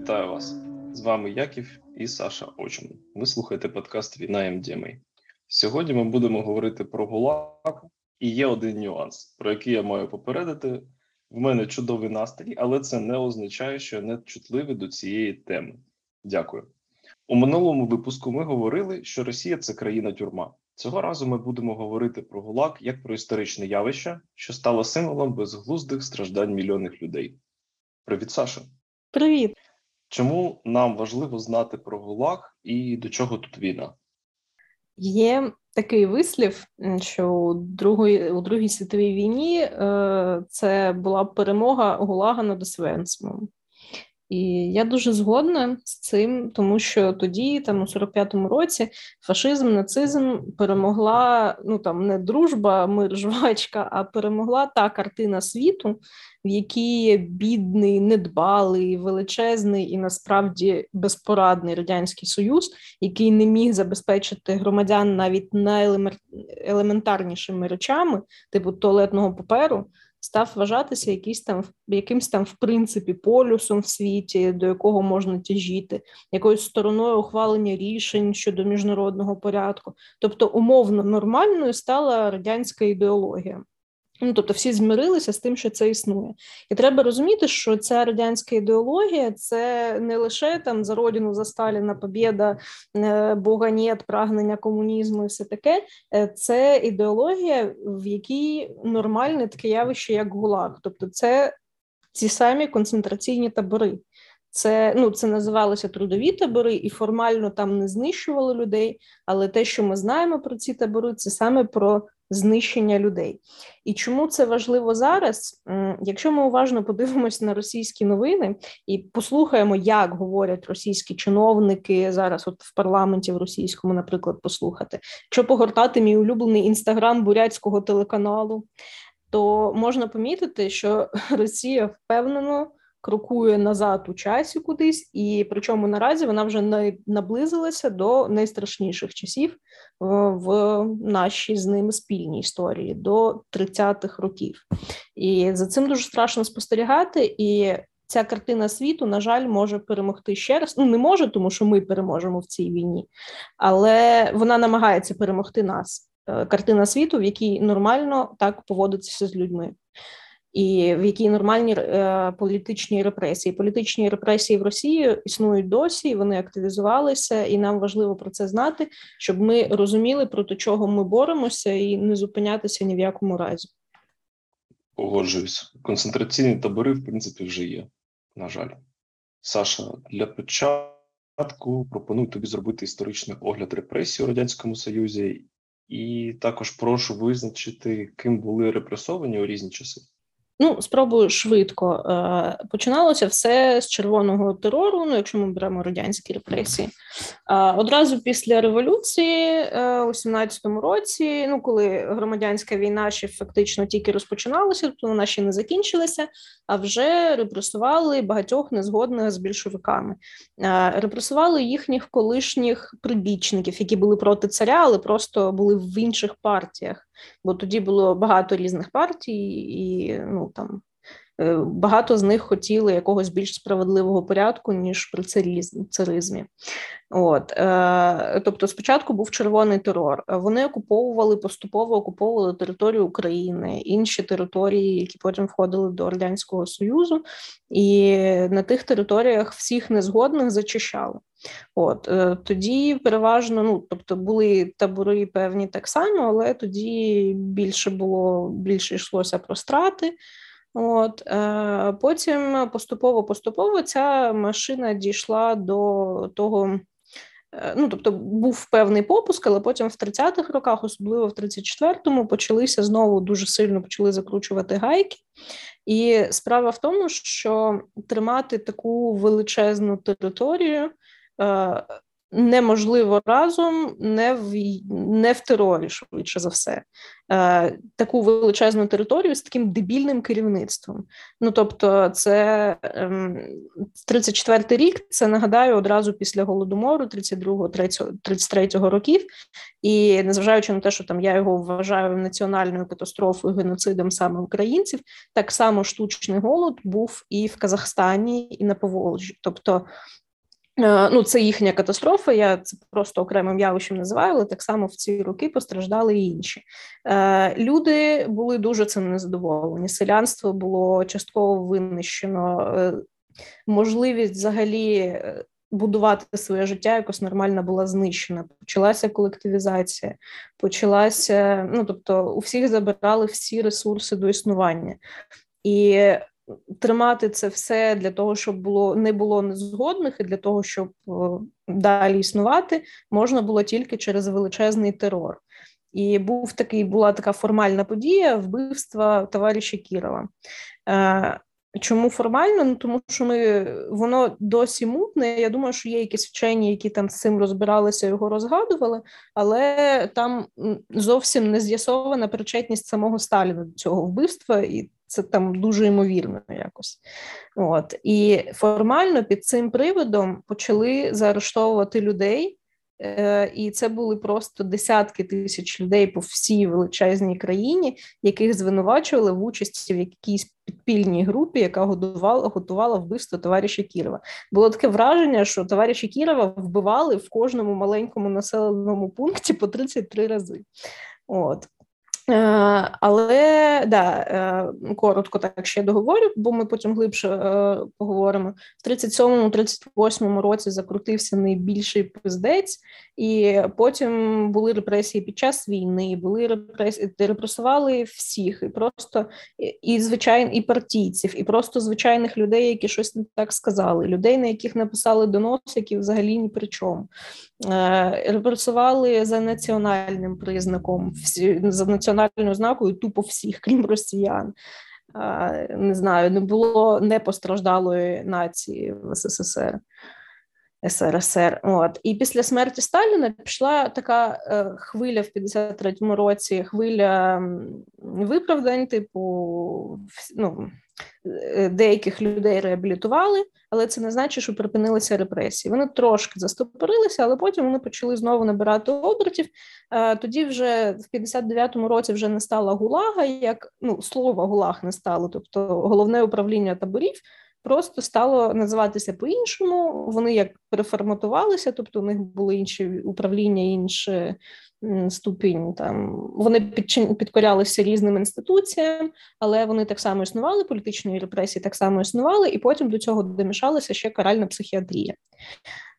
Вітаю вас! З вами Яків і Саша Очман. Ви слухаєте подкаст Війна МДМА. Сьогодні ми будемо говорити про ГУЛАГ, і є один нюанс, про який я маю попередити. В мене чудовий настрій, але це не означає, що я не чутливий до цієї теми. Дякую. У минулому випуску ми говорили, що Росія це країна-тюрма. Цього разу ми будемо говорити про ГУЛАГ як про історичне явище, що стало символом безглуздих страждань мільйонних людей. Привіт, Саша. Привіт. Чому нам важливо знати про ГУЛАГ і до чого тут війна? Є такий вислів, що у Другої у Другій світовій війні е, це була перемога ГУЛАГа над Освенцимом. І я дуже згодна з цим, тому що тоді, там у 45-му році, фашизм, нацизм перемогла ну там не дружба, мир, жвачка, а перемогла та картина світу, в якій бідний, недбалий, величезний і насправді безпорадний радянський союз, який не міг забезпечити громадян навіть найелементарнішими речами, типу туалетного паперу став вважатися якийсь там якимсь там в принципі полюсом в світі, до якого можна тяжіти, якоюсь стороною ухвалення рішень щодо міжнародного порядку. Тобто, умовно нормальною стала радянська ідеологія. Ну, тобто всі змирилися з тим, що це існує, і треба розуміти, що ця радянська ідеологія це не лише там за родину за Сталіна, побєда, е, Бога нет, прагнення комунізму, і все таке. Е, це ідеологія, в якій нормальне таке явище, як ГУЛАГ. Тобто, це ці самі концентраційні табори. Це ну це називалося трудові табори, і формально там не знищували людей. Але те, що ми знаємо про ці табори, це саме про знищення людей. І чому це важливо зараз? Якщо ми уважно подивимося на російські новини і послухаємо, як говорять російські чиновники зараз, от в парламенті в російському, наприклад, послухати, що погортати мій улюблений інстаграм бурятського телеканалу, то можна помітити, що Росія впевнено крокує назад у часі кудись, і причому наразі вона вже не наблизилася до найстрашніших часів в нашій з ними спільній історії до 30-х років. І за цим дуже страшно спостерігати. І ця картина світу, на жаль, може перемогти ще раз. Ну не може, тому що ми переможемо в цій війні, але вона намагається перемогти нас. Е, картина світу, в якій нормально так поводиться з людьми і в якій нормальні е, політичні репресії. Політичні репресії в Росії існують досі, вони активізувалися, і нам важливо про це знати, щоб ми розуміли проти чого ми боремося, і не зупинятися ні в якому разі. Погоджуюсь, концентраційні табори, в принципі, вже є. На жаль, Саша, для початку пропоную тобі зробити історичний огляд репресій у радянському союзі, і також прошу визначити, ким були репресовані у різні часи. Ну, спробую швидко. Е, починалося все з червоного терору. Ну, якщо ми беремо радянські репресії. Одразу після революції е, у 17-му році, ну коли громадянська війна ще фактично тільки розпочиналася, то вона ще не закінчилася, а вже репресували багатьох незгодних з більшовиками. Репресували їхніх колишніх прибічників, які були проти царя, але просто були в інших партіях бо тоді було багато різних партій, і ну там багато з них хотіли якогось більш справедливого порядку, ніж при царизмі. От, е, Тобто, спочатку був червоний терор. Вони окуповували поступово окуповували територію України, інші території, які потім входили до радянського союзу, і на тих територіях всіх незгодних зачищали. От е, тоді переважно, ну тобто були табори певні так само, але тоді більше було більше йшлося про страти. От е, потім поступово-поступово ця машина дійшла до того. Е, ну, тобто був певний попуск, але потім в 30-х роках, особливо в 34-му, почалися знову дуже сильно почали закручувати гайки. І справа в тому, що тримати таку величезну територію Е, неможливо разом не в не в терорі, швидше за все, е, таку величезну територію з таким дебільним керівництвом. Ну тобто, це е, 34-й рік, це нагадаю одразу після голодомору, 32-го, 33-го років, і незважаючи на те, що там я його вважаю національною катастрофою, геноцидом саме українців, так само штучний голод був і в Казахстані, і на Поволжі. Тобто ну, це їхня катастрофа. Я це просто окремим явищем називаю, але так само в ці роки постраждали і інші. Е, люди були дуже цим незадоволені. Селянство було частково винищено. Е, можливість взагалі будувати своє життя якось нормально була знищена. Почалася колективізація, почалася. Ну тобто, у всіх забирали всі ресурси до існування. І тримати це все для того, щоб було не було незгодних, і для того, щоб далі існувати, можна було тільки через величезний терор. І був такий, була така формальна подія вбивства товариша Кірова. Е, чому формально? Ну тому що ми воно досі мутне. Я думаю, що є якісь вчені, які там з цим розбиралися, його розгадували, але там зовсім не з'ясована причетність самого Сталіна до цього вбивства, і це там дуже ймовірно якось. От І формально під цим приводом почали заарештовувати людей, е, і це були просто десятки тисяч людей по всій величезній країні, яких звинувачували в участі в якійсь підпільній групі, яка готувала готувала вбивство товариша Кірова. Було таке враження, що товариша Кірова вбивали в кожному маленькому населеному пункті по 33 рази. От. Е, але да, е, коротко так ще договорю, бо ми потім глибше е, поговоримо. В 37-38 році закрутився найбільший пиздець, і потім були репресії під час війни, були репресії, репресували всіх, і просто і звичайно, і партійців, і просто звичайних людей, які щось не так сказали, людей, на яких написали донос, які взагалі ні при чому. Репресували за національним признаком, за національним національною знакою тупо всіх, крім росіян. Не знаю, не було непостраждалої нації в СССР. СРСР. От. І після смерті Сталіна пішла така е, хвиля в 53-му році, хвиля виправдань, типу, ну, деяких людей реабілітували, але це не значить, що припинилися репресії. Вони трошки застопорилися, але потім вони почали знову набирати обертів. Е, тоді вже в 59-му році вже не стала гулага, як ну слова гулаг не стало, тобто головне управління таборів. Просто стало називатися по-іншому. Вони як переформатувалися, тобто у них були інші управління, інші ступінь. Там вони підчин підкорялися різним інституціям, але вони так само існували. Політичні репресії так само існували, і потім до цього домішалася ще каральна психіатрія.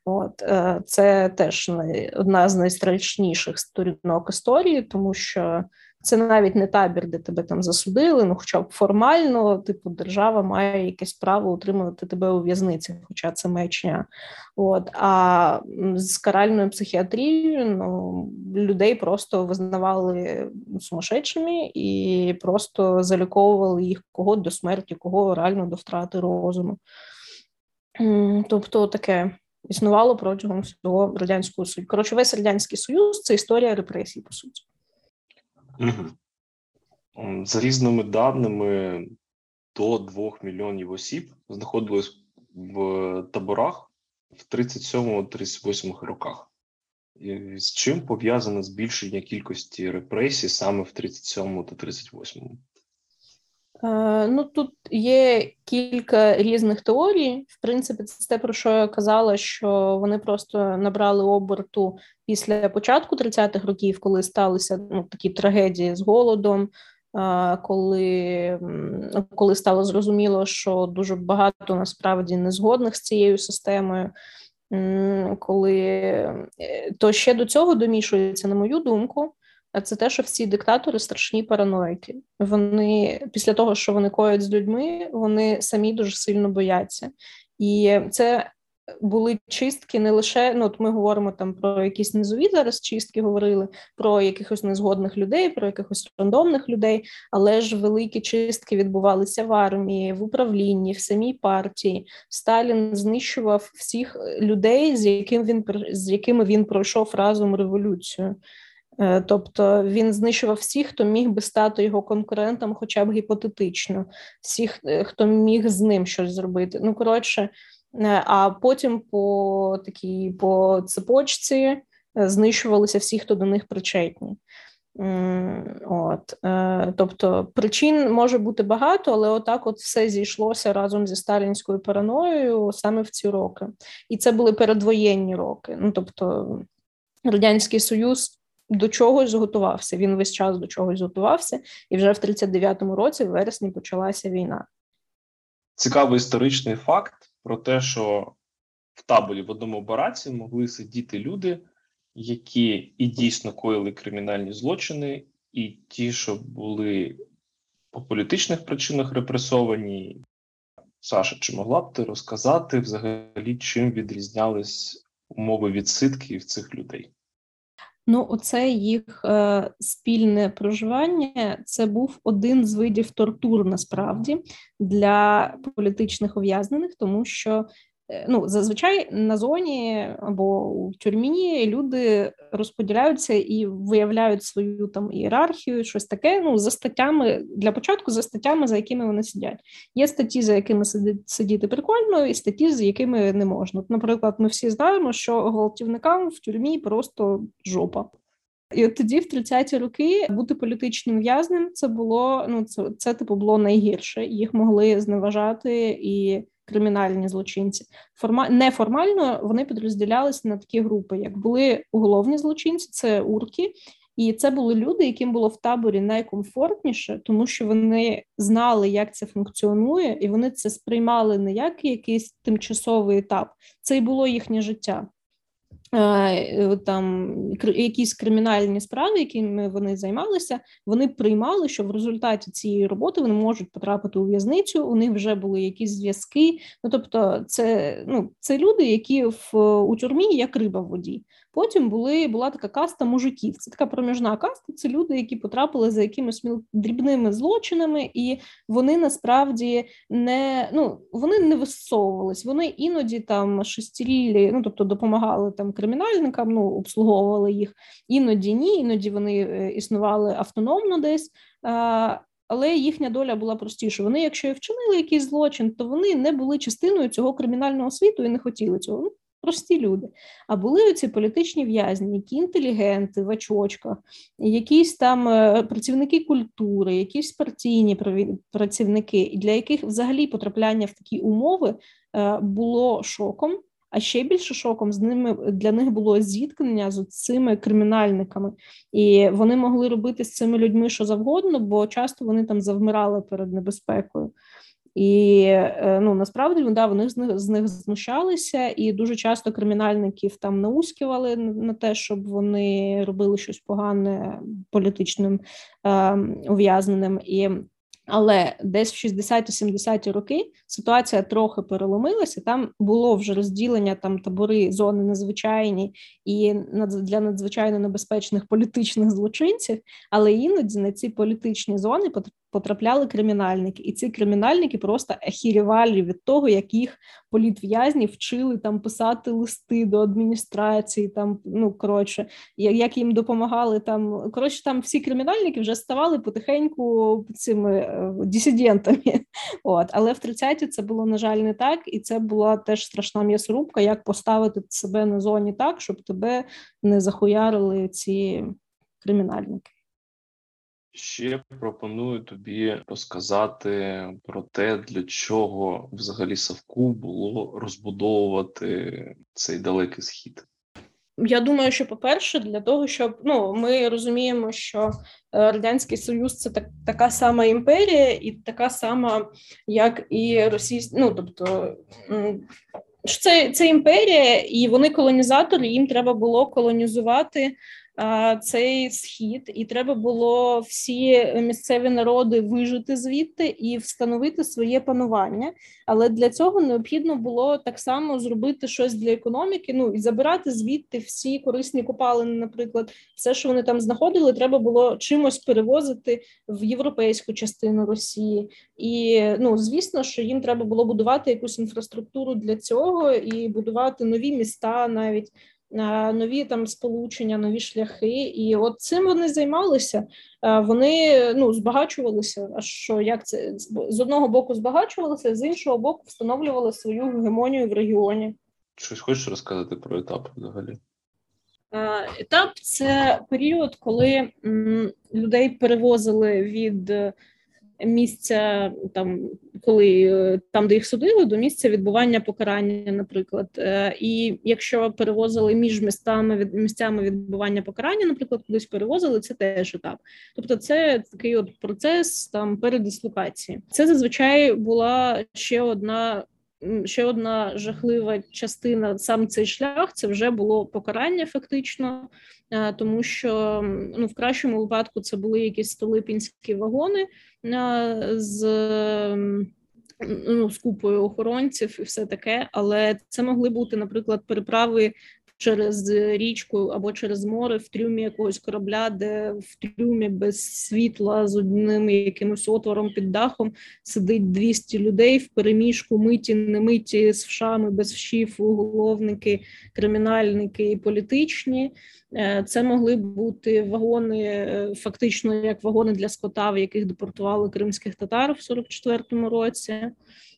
От е, це теж одна з найстрашніших сторінок історії, тому що це навіть не табір, де тебе там засудили. Ну, хоча б формально, типу, держава має якесь право утримувати тебе у в'язниці, хоча це мечня. От а з каральною психіатрією ну, людей просто визнавали сумасшедшими і просто заліковували їх кого до смерті, кого реально до втрати розуму. Тобто таке. Існувало протягом всього радянського союзу. Коротше, весь радянський союз це історія репресій, по суті. За різними даними, до 2 мільйонів осіб знаходились в таборах в 37-38 роках. І з чим пов'язане збільшення кількості репресій саме в 37 та 38? Е, ну тут є кілька різних теорій. В принципі, це те, про що я казала, що вони просто набрали оберту після початку 30-х років, коли сталися ну, такі трагедії з голодом. Е, коли коли стало зрозуміло, що дуже багато насправді незгодних з цією системою, коли е, то ще до цього домішується, на мою думку, це те, що всі диктатори страшні параноїки. Вони після того, що вони коять з людьми, вони самі дуже сильно бояться. І це були чистки не лише ну, от ми говоримо там про якісь низові зараз чистки, говорили про якихось незгодних людей, про якихось рандомних людей, але ж великі чистки відбувалися в армії, в управлінні, в самій партії. Сталін знищував всіх людей, з яким він з якими він пройшов разом революцію. Е, тобто він знищував всіх, хто міг би стати його конкурентом, хоча б гіпотетично, всіх, е, хто міг з ним щось зробити. Ну коротше, е, а потім по такій по цепочці знищувалися всі, хто до них причетні. От, Тобто причин може бути багато, але отак от все зійшлося разом зі сталінською параноєю саме в ці роки. І це були передвоєнні роки. Ну тобто Радянський Союз до чогось готувався. Він весь час до чогось готувався, і вже в 39-му році, в вересні, почалася війна. Цікавий історичний факт про те, що в таборі в одному бараці могли сидіти люди, які і дійсно коїли кримінальні злочини, і ті, що були по політичних причинах репресовані. Саша, чи могла б ти розказати взагалі, чим відрізнялись умови відсидки в цих людей? Ну, оце їх е, спільне проживання. Це був один з видів тортур насправді для політичних ув'язнених, тому що ну зазвичай на зоні або у тюрмі люди розподіляються і виявляють свою там ієрархію, щось таке. Ну за статтями для початку, за статтями, за якими вони сидять. Є статті, за якими сидіти прикольно, і статті, з якими не можна. Наприклад, ми всі знаємо, що гвалтівникам в тюрмі просто жопа. І от тоді, в 30-ті роки, бути політичним в'язнем це було ну це, це типу було найгірше. Їх могли зневажати і кримінальні злочинці. Форма неформально вони підрозділялися на такі групи, як були уголовні злочинці, це урки. І це були люди, яким було в таборі найкомфортніше, тому що вони знали, як це функціонує, і вони це сприймали не як якийсь тимчасовий етап. Це й було їхнє життя. Е, там якісь кримінальні справи, якими вони займалися, вони приймали, що в результаті цієї роботи вони можуть потрапити у в'язницю. У них вже були якісь зв'язки. Ну тобто, це ну це люди, які в у тюрмі як риба в воді. Потім були була така каста мужиків. Це така проміжна каста. Це люди, які потрапили за якимись дрібними злочинами, і вони насправді не ну вони не висовувались. Вони іноді там шестірілі, ну тобто допомагали там кримінальникам, ну обслуговували їх. Іноді ні, іноді вони е, існували автономно десь. Але їхня доля була простіша. Вони, якщо і вчинили якийсь злочин, то вони не були частиною цього кримінального світу і не хотіли цього. Ну, прості люди. А були оці політичні в'язні, які інтелігенти в очочках, якісь там е, працівники культури, якісь партійні працівники, для яких взагалі потрапляння в такі умови е, було шоком. А ще більше шоком з ними для них було зіткнення з цими кримінальниками, і вони могли робити з цими людьми що завгодно, бо часто вони там завмирали перед небезпекою. І е, ну насправді да, вони з них з них знущалися, і дуже часто кримінальників там наускивали на те, щоб вони робили щось погане політичним е, ув'язненим. І але десь в 60-70-ті роки ситуація трохи переломилася. Там було вже розділення там табори зони надзвичайні і для надзвичайно небезпечних політичних злочинців, але іноді на ці політичні зони потрапляли кримінальники, і ці кримінальники просто ахірівалі від того, як їх політв'язні вчили там писати листи до адміністрації. Там ну коротше, як їм допомагали там. Коротше, там всі кримінальники вже ставали потихеньку цими е, дисидентами. От, але в 30-ті це було на жаль не так, і це була теж страшна м'ясорубка, як поставити себе на зоні так, щоб тебе не захуярили ці кримінальники. Ще пропоную тобі розказати про те, для чого взагалі Савку було розбудовувати цей далекий схід. Я думаю, що по-перше, для того, щоб ну ми розуміємо, що е, радянський союз це так така сама імперія, і така сама, як і російська, ну тобто це це імперія, і вони колонізатори. Їм треба було колонізувати цей схід, і треба було всі місцеві народи вижити звідти і встановити своє панування. Але для цього необхідно було так само зробити щось для економіки. Ну і забирати звідти всі корисні копалини, наприклад, все, що вони там знаходили, треба було чимось перевозити в європейську частину Росії. І ну звісно, що їм треба було будувати якусь інфраструктуру для цього і будувати нові міста навіть нові там сполучення, нові шляхи, і от цим вони займалися. Вони ну збагачувалися. А що як це з одного боку збагачувалися, з іншого боку, встановлювали свою гегемонію в регіоні? Щось хочеш розказати про етап взагалі? Етап це період, коли людей перевозили від місця там, коли е, там, де їх судили, до місця відбування покарання, наприклад. Е, і якщо перевозили між містами від місцями відбування покарання, наприклад, кудись перевозили, це теж етап. Тобто, це такий от процес там передислокації. Це зазвичай була ще одна. Ще одна жахлива частина, сам цей шлях це вже було покарання, фактично, е, тому що ну в кращому випадку це були якісь столипінські вагони, з ну, з купою охоронців і все таке, але це могли бути, наприклад, переправи через річку або через море в трюмі якогось корабля, де в трюмі без світла з одним якимось отвором під дахом сидить 200 людей в переміжку, миті, не миті з вшами, без вшів, уголовники, кримінальники і політичні. Е, це могли бути вагони, е, фактично як вагони для скота, в яких депортували кримських татар в 44-му році.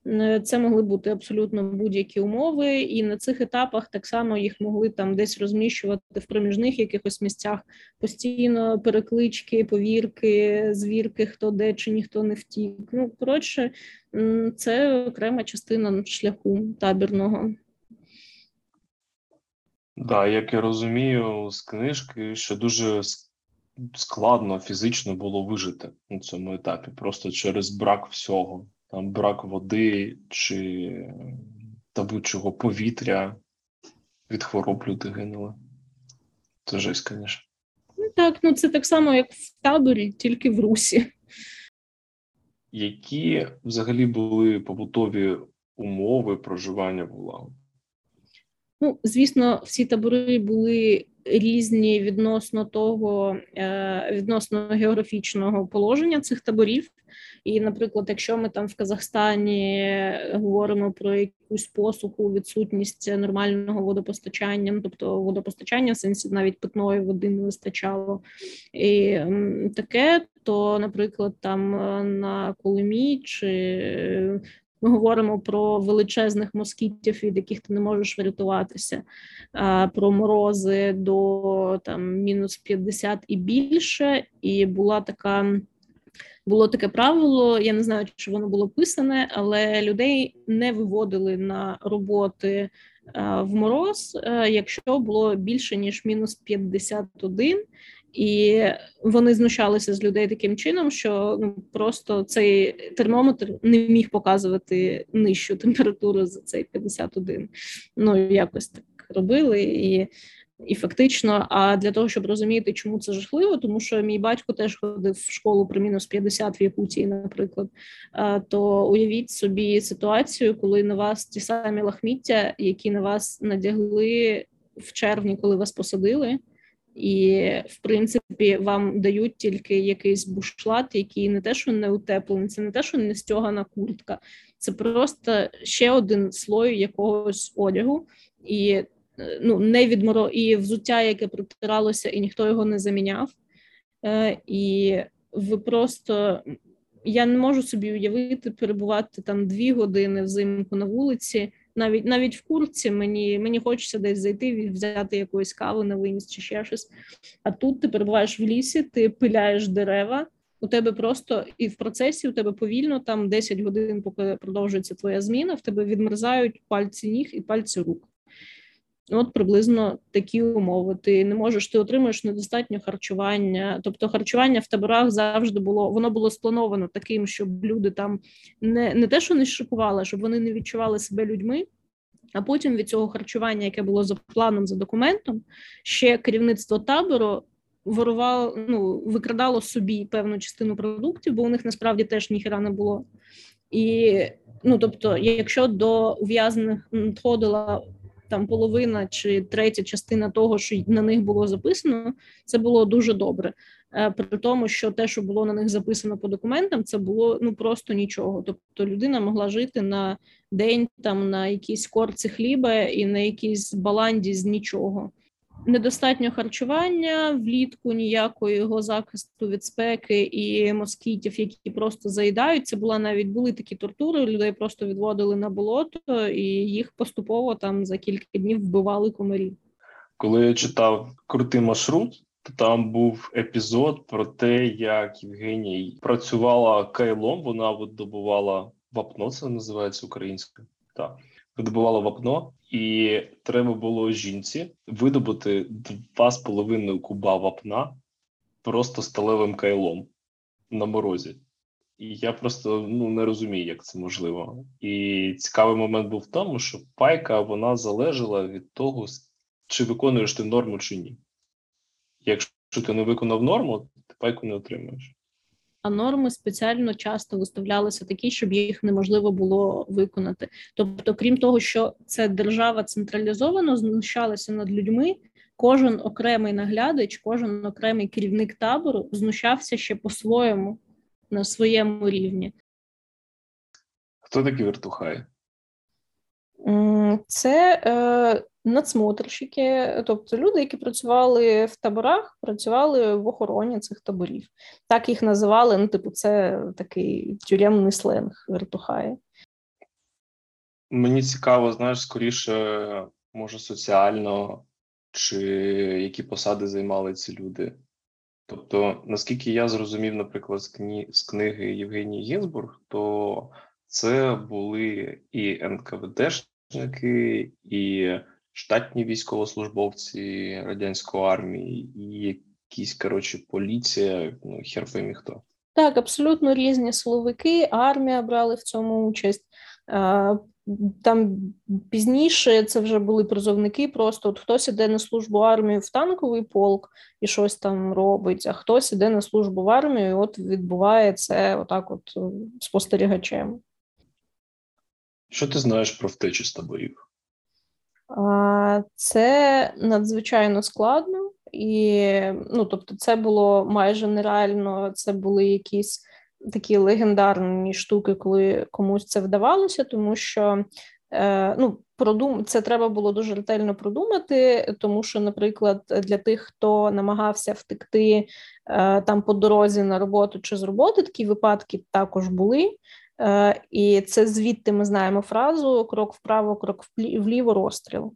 Е, це могли бути абсолютно будь-які умови, і на цих етапах так само їх могли там десь розміщувати в проміжних якихось місцях постійно переклички, повірки, звірки, хто де чи ніхто не втік. Ну коротше, це окрема частина шляху табірного. Да, як я розумію з книжки, що дуже складно фізично було вижити на цьому етапі, просто через брак всього, там брак води чи та будь-чого повітря від хвороб люди гинули. Це жесть, звісно. Ну так, ну це так само, як в таборі, тільки в Русі. Які взагалі були побутові умови проживання в Улагу? Ну, звісно, всі табори були різні відносно того, е, відносно географічного положення цих таборів. І, наприклад, якщо ми там в Казахстані говоримо про якусь посуху, відсутність нормального водопостачання, ну, тобто водопостачання в сенсі навіть питної води не вистачало і таке, то, наприклад, там е, на Колимі чи ми говоримо про величезних москітів, від яких ти не можеш врятуватися, про морози до там мінус 50 і більше. І була така. Було таке правило, я не знаю, чи воно було писане, але людей не виводили на роботи в мороз, якщо було більше ніж мінус 51, і вони знущалися з людей таким чином, що ну просто цей термометр не міг показувати нижчу температуру за цей 51. Ну якось так робили і. І фактично, а для того, щоб розуміти, чому це жахливо, тому що мій батько теж ходив в школу при мінус 50 в Якутії, наприклад. То уявіть собі ситуацію, коли на вас ті самі лахміття, які на вас надягли в червні, коли вас посадили, і, в принципі, вам дають тільки якийсь бушлат, який не те, що не утеплений, це не те, що не стягана куртка, це просто ще один слой якогось одягу, і е, ну не відморо і взуття, яке протиралося, і ніхто його не заміняв. Е, І ви просто я не можу собі уявити перебувати там дві години взимку на вулиці навіть навіть в курці мені мені хочеться десь зайти, взяти якоїсь кави на виніс чи ще щось. А тут ти перебуваєш в лісі, ти пиляєш дерева. У тебе просто і в процесі у тебе повільно там 10 годин, поки продовжується твоя зміна, в тебе відмерзають пальці ніг і пальці рук. От приблизно такі умови. Ти не можеш, ти отримуєш недостатньо харчування. Тобто, харчування в таборах завжди було, воно було сплановано таким, щоб люди там не не те, що не шикували, щоб вони не відчували себе людьми, А потім від цього харчування, яке було за планом за документом, ще керівництво табору ворувало, ну, викрадало собі певну частину продуктів, бо у них насправді теж ніхера не було. І ну, тобто, якщо до ув'язнених надходила там половина чи третя частина того, що на них було записано, це було дуже добре. Е, при тому, що те, що було на них записано по документам, це було ну просто нічого. Тобто людина могла жити на день там на якійсь корці хліба і на якійсь баланді з нічого недостатньо харчування, влітку ніякого його захисту від спеки і москітів, які просто заїдають. Це була навіть були такі тортури. Людей просто відводили на болото, і їх поступово там за кілька днів вбивали комарі. Коли я читав крутий маршрут, то там був епізод про те, як Євгеній працювала кайлом. Вона видобувала вапно, це називається українською. Так видобувала вапно, і треба було жінці видобути два з половиною куба вапна просто сталевим кайлом на морозі. І я просто ну не розумію, як це можливо. І цікавий момент був в тому, що пайка вона залежала від того, чи виконуєш ти норму чи ні. Якщо ти не виконав норму, ти пайку не отримуєш а норми спеціально часто виставлялися такі, щоб їх неможливо було виконати. Тобто, крім того, що це держава централізовано знущалася над людьми. Кожен окремий наглядач, кожен окремий керівник табору знущався ще по-своєму на своєму рівні. Хто такі вертухаї? Це е, надсмотрщики, тобто люди, які працювали в таборах, працювали в охороні цих таборів. Так їх називали. Ну, типу, це такий тюремний сленг вертухаї. Мені цікаво, знаєш, скоріше, може, соціально, чи які посади займали ці люди. Тобто, наскільки я зрозумів, наприклад, з книги Євгенії Гінзбург, то це були і НКВДшники, і штатні військовослужбовці радянської армії, і якісь коротше поліція, ну хер поймі хто. Так, абсолютно різні силовики, армія брали в цьому участь. Там пізніше це вже були призовники. Просто от хтось іде на службу армію в танковий полк і щось там робить, а хтось іде на службу в армію, і от відбуває це отак, от спостерігачем. Що ти знаєш про втечі з таборів? Це надзвичайно складно, і ну, тобто, це було майже нереально. Це були якісь такі легендарні штуки, коли комусь це вдавалося, тому що е, ну, продум... це треба було дуже ретельно продумати, тому що, наприклад, для тих, хто намагався втекти е, там по дорозі на роботу чи з роботи, такі випадки також були. Е, і це звідти ми знаємо фразу крок вправо, крок вліво, розстріл.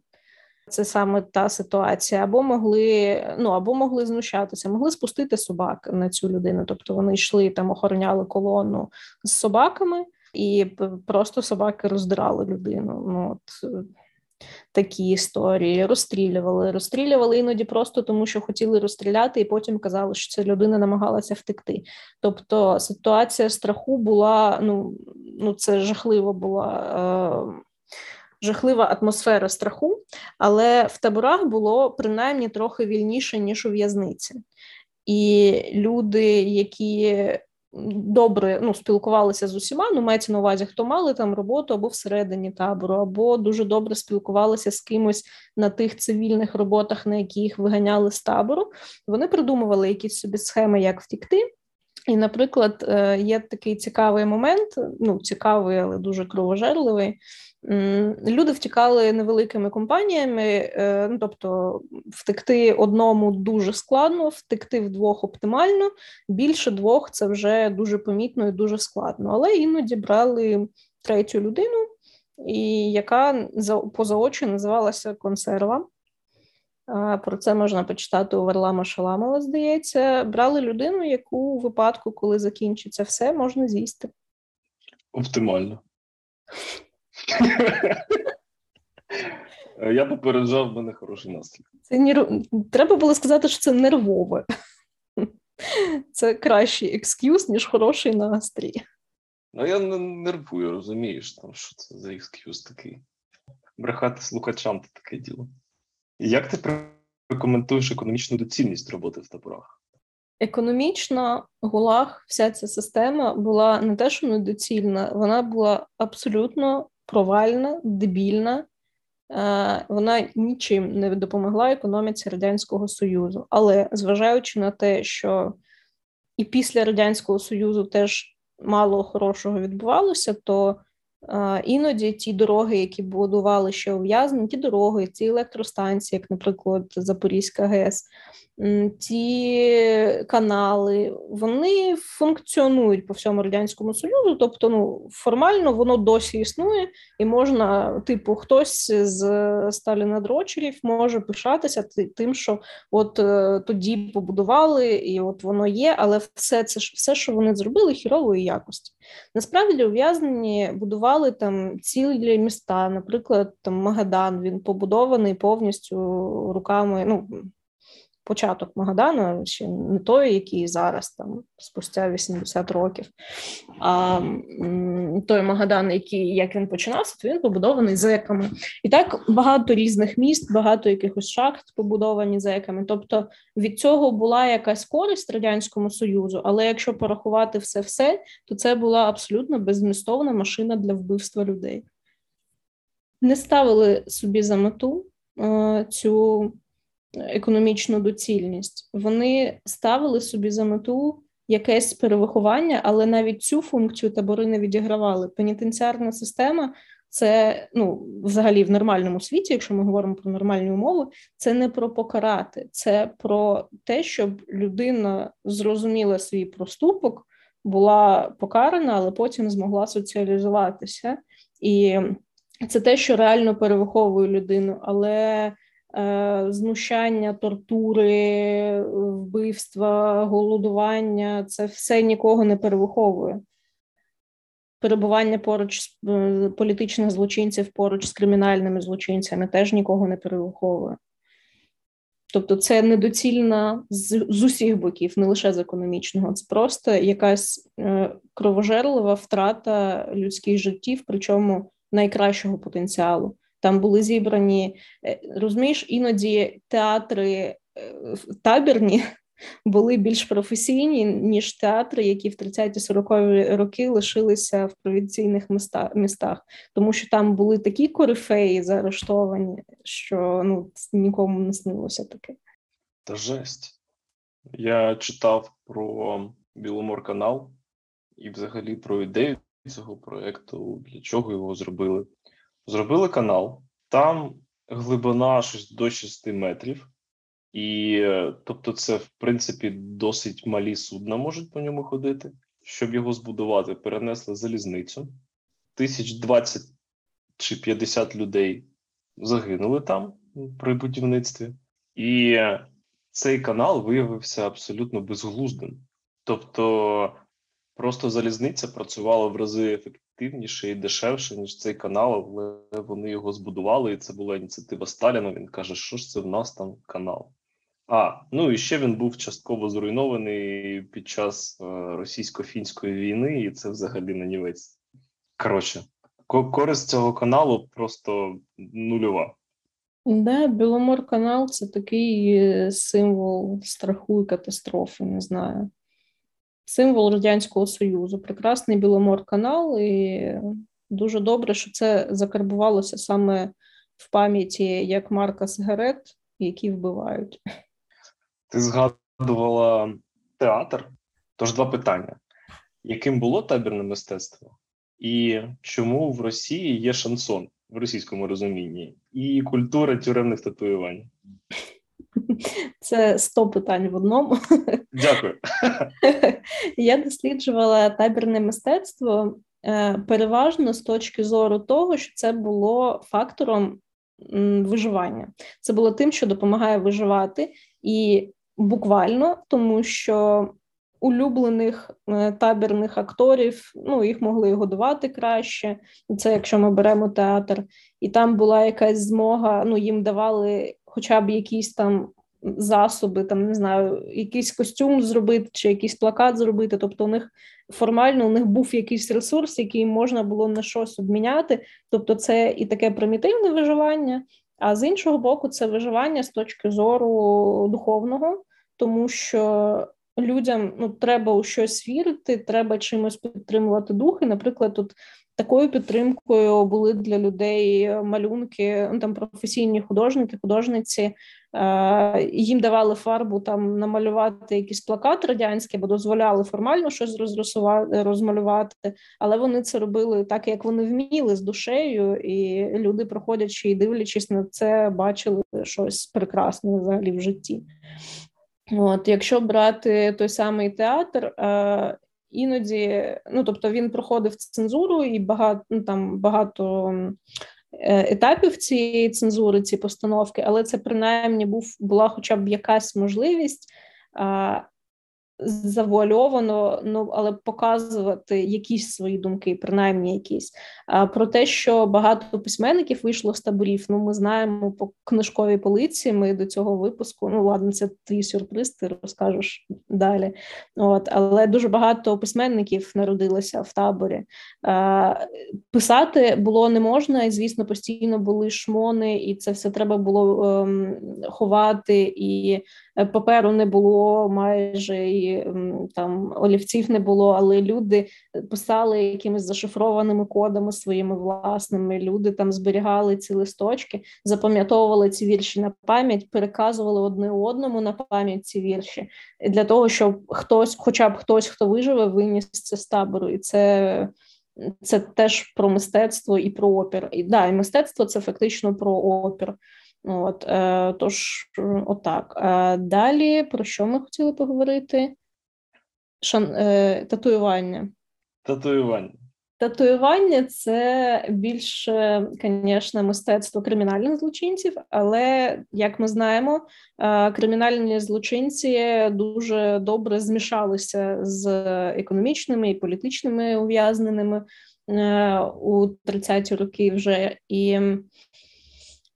Це саме та ситуація, або могли ну або могли знущатися, могли спустити собак на цю людину. Тобто вони йшли там, охороняли колону з собаками, і просто собаки роздирали людину. Ну от такі історії, розстрілювали, розстрілювали іноді просто тому, що хотіли розстріляти, і потім казали, що ця людина намагалася втекти. Тобто ситуація страху була ну, ну це жахливо була. Е- Жахлива атмосфера страху, але в таборах було принаймні трохи вільніше, ніж у в'язниці. І люди, які добре ну, спілкувалися з усіма, ну мається на увазі, хто мали там роботу або всередині табору, або дуже добре спілкувалися з кимось на тих цивільних роботах, на яких виганяли з табору. Вони придумували якісь собі схеми, як втікти. І, наприклад, е, є такий цікавий момент, ну цікавий, але дуже кровожерливий. Люди втікали невеликими компаніями, е, ну тобто втекти одному дуже складно, втекти вдвох оптимально. Більше двох це вже дуже помітно і дуже складно. Але іноді брали третю людину, і яка поза очі називалася консерва. Про це можна почитати у Варлама Шаламова, здається. Брали людину, яку у випадку, коли закінчиться все, можна з'їсти. Оптимально. Я попереджав в мене хороший настрій. Це нер... Треба було сказати, що це нервове. Це кращий екскюз, ніж хороший настрій. Ну, я не нервую, розумієш, там, що це за екскюз такий. брехати слухачам це таке діло. Як ти прокоментуєш економічну доцільність роботи в таборах? Економічно гулаг, вся ця система була не те, що недоцільна, вона була абсолютно провальна, дебільна. Е, вона нічим не допомогла економіці Радянського Союзу. Але зважаючи на те, що і після Радянського Союзу теж мало хорошого відбувалося, то іноді ті дороги, які будували ще ув'язнені, ті дороги, ці електростанції, як, наприклад, Запорізька ГЕС, ті канали, вони функціонують по всьому радянському союзу. Тобто, ну формально воно досі існує, і можна, типу, хтось з Сталіна дрочерів може пишатися тим, що от е, тоді побудували, і от воно є, але все це все, що вони зробили, хірової якості. Насправді ув'язнені будували там цілі міста, наприклад, там Магадан. Він побудований повністю руками. ну, початок Магадану, ще не той, який зараз там спустя 80 років. А той Магадан, який як він починався, то він побудований зеками. І так багато різних міст, багато якихось шахт побудовані зеками. Тобто від цього була якась користь радянському союзу, але якщо порахувати все, все то це була абсолютно беззмістовна машина для вбивства людей. Не ставили собі за мету е, цю економічну доцільність. Вони ставили собі за мету якесь перевиховання, але навіть цю функцію табори не відігравали. Пенітенціарна система. Це ну, взагалі в нормальному світі, якщо ми говоримо про нормальні умови, це не про покарати, це про те, щоб людина зрозуміла свій проступок, була покарана, але потім змогла соціалізуватися. І це те, що реально перевиховує людину. Але знущання, тортури, вбивства, голодування це все нікого не перевиховує. Перебування поруч з е, політичних злочинців поруч з кримінальними злочинцями теж нікого не перевиховує. Тобто це недоцільна з, з усіх боків, не лише з економічного, це просто якась е, кровожерлива втрата людських життів, причому найкращого потенціалу. Там були зібрані, е, розумієш, іноді театри е, табірні були більш професійні, ніж театри, які в 30-40 роки лишилися в провінційних містах, тому що там були такі корифеї заарештовані, що ну, нікому не снилося таке. Та жесть. Я читав про Біломор канал і взагалі про ідею цього проєкту, для чого його зробили. Зробили канал, там глибина щось до 6 метрів, і тобто, це, в принципі, досить малі судна можуть по ньому ходити. Щоб його збудувати, перенесли залізницю. Тисяч двадцять чи 50 людей загинули там при будівництві, і цей канал виявився абсолютно безглуздим. Тобто, просто залізниця працювала в рази ефективніше і дешевше, ніж цей канал, але вони його збудували, і це була ініціатива Сталіна. Він каже, що ж це в нас там канал. А, ну і ще він був частково зруйнований під час е, російсько-фінської війни, і це взагалі нанівець. Коротше, користь цього каналу просто нульова. Да, Біломор канал це такий е, символ страху і катастрофи, не знаю символ Радянського Союзу, прекрасний Біломор канал, і дуже добре, що це закарбувалося саме в пам'яті як марка сигарет, які вбивають. Ти згадувала театр? Тож два питання: яким було табірне мистецтво, і чому в Росії є шансон в російському розумінні і культура тюремних татуювань? Це 100 питань в одному. Дякую. Я досліджувала табірне мистецтво е, переважно з точки зору того, що це було фактором виживання. Це було тим, що допомагає виживати, і буквально тому, що улюблених е, табірних акторів ну їх могли годувати краще. Це якщо ми беремо театр, і там була якась змога. Ну їм давали хоча б якісь там засоби, там не знаю, якийсь костюм зробити чи якийсь плакат зробити. Тобто, у них формально у них був якийсь ресурс, який можна було на щось обміняти. Тобто, це і таке примітивне виживання. А з іншого боку, це виживання з точки зору духовного, тому що людям ну треба у щось вірити, треба чимось підтримувати дух. І, Наприклад, тут такою підтримкою були для людей малюнки, ну там професійні художники, художниці. Їм давали фарбу там намалювати якийсь плакат радянський, бо дозволяли формально щось розмалювати, але вони це робили так, як вони вміли з душею, і люди, проходячи і дивлячись на це, бачили щось прекрасне взагалі в житті. От, Якщо брати той самий театр, іноді, ну тобто він проходив цензуру і багато ну, там багато е, етапів цієї цензури, ці постановки, але це принаймні був була хоча б якась можливість завуальовано, ну але показувати якісь свої думки, принаймні якісь. А про те, що багато письменників вийшло з таборів. Ну, ми знаємо по книжковій полиці. Ми до цього випуску. Ну ладно, це твій сюрприз, ти розкажеш далі. От, але дуже багато письменників народилося в таборі. А, Писати було не можна, і звісно, постійно були шмони, і це все треба було ем, ховати і. Е, паперу не було майже і там олівців не було, але люди писали якимись зашифрованими кодами своїми власними. Люди там зберігали ці листочки, запам'ятовували ці вірші на пам'ять, переказували одне одному на пам'ять ці вірші для того, щоб хтось, хоча б хтось, хто виживе, виніс це з табору, і це. Це теж про мистецтво і про опір. І да, і мистецтво це фактично про опір. От, е, Тож, отак. Е, Далі про що ми хотіли поговорити? Шан, е, Татуювання. Татуювання. Татуювання це більше, звісно, мистецтво кримінальних злочинців, але як ми знаємо, кримінальні злочинці дуже добре змішалися з економічними і політичними ув'язненими у 30-ті роки вже і.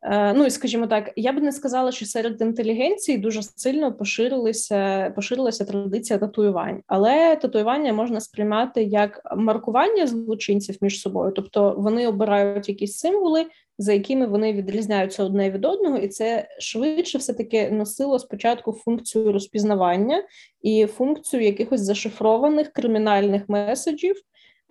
Е, ну і скажімо так, я би не сказала, що серед інтелігенції дуже сильно поширилися поширилася традиція татуювань, але татуювання можна сприймати як маркування злочинців між собою, тобто вони обирають якісь символи, за якими вони відрізняються одне від одного, і це швидше все таки носило спочатку функцію розпізнавання і функцію якихось зашифрованих кримінальних меседжів.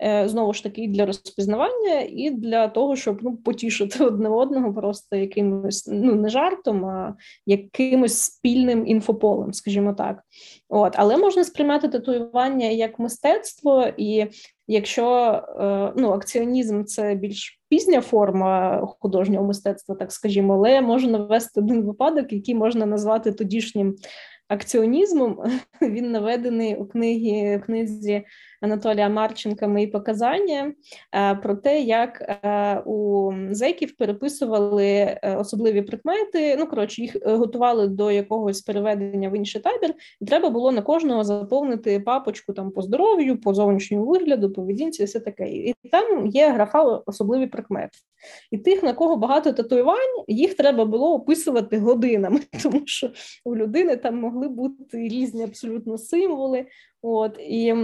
Е, знову ж таки для розпізнавання і для того, щоб ну потішити одне одного, просто якимось ну не жартом, а якимось спільним інфополем, скажімо так. От, але можна сприймати татуювання як мистецтво, і якщо е, ну акціонізм це більш пізня форма художнього мистецтва, так скажімо, але можу навести один випадок, який можна назвати тодішнім акціонізмом. Він наведений у книгі в книзі Анатолія Марченка Мої показання е, про те, як е, у зеків переписували е, особливі прикмети. Ну коротше, їх готували до якогось переведення в інший табір, і треба було на кожного заповнити папочку там по здоров'ю, по зовнішньому вигляду, поведінці, все таке. І там є графа особливі прикмети. І тих, на кого багато татуювань, їх треба було описувати годинами, тому що у людини там могли бути різні абсолютно символи. От і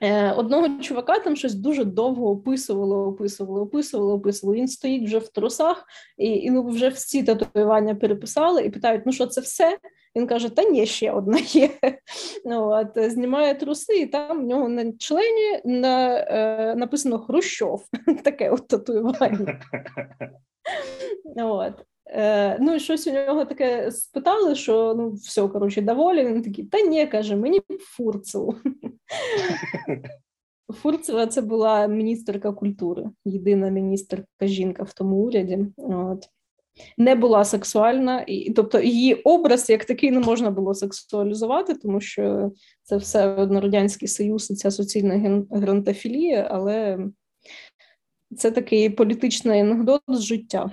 Е, одного чувака там щось дуже довго описували, описували, описували, описували. Він стоїть вже в трусах, і і ну, вже всі татуювання переписали і питають: ну що це все? Він каже: Та ні, ще одна є. Ну, от, Знімає труси, і там в нього на члені на, е, написано Хрущов. Таке от татуювання. От. Е, Ну і щось у нього таке спитали, що ну все, коротше, доволі. Він такий, та ні, каже, мені Фурцеву. Фурцева це була міністерка культури, єдина міністерка жінка в тому уряді. От. Не була сексуальна, і тобто її образ як такий не можна було сексуалізувати, тому що це все одно радянський союз, і ця суцільна грантофілія, але це такий політичний анекдот з життя.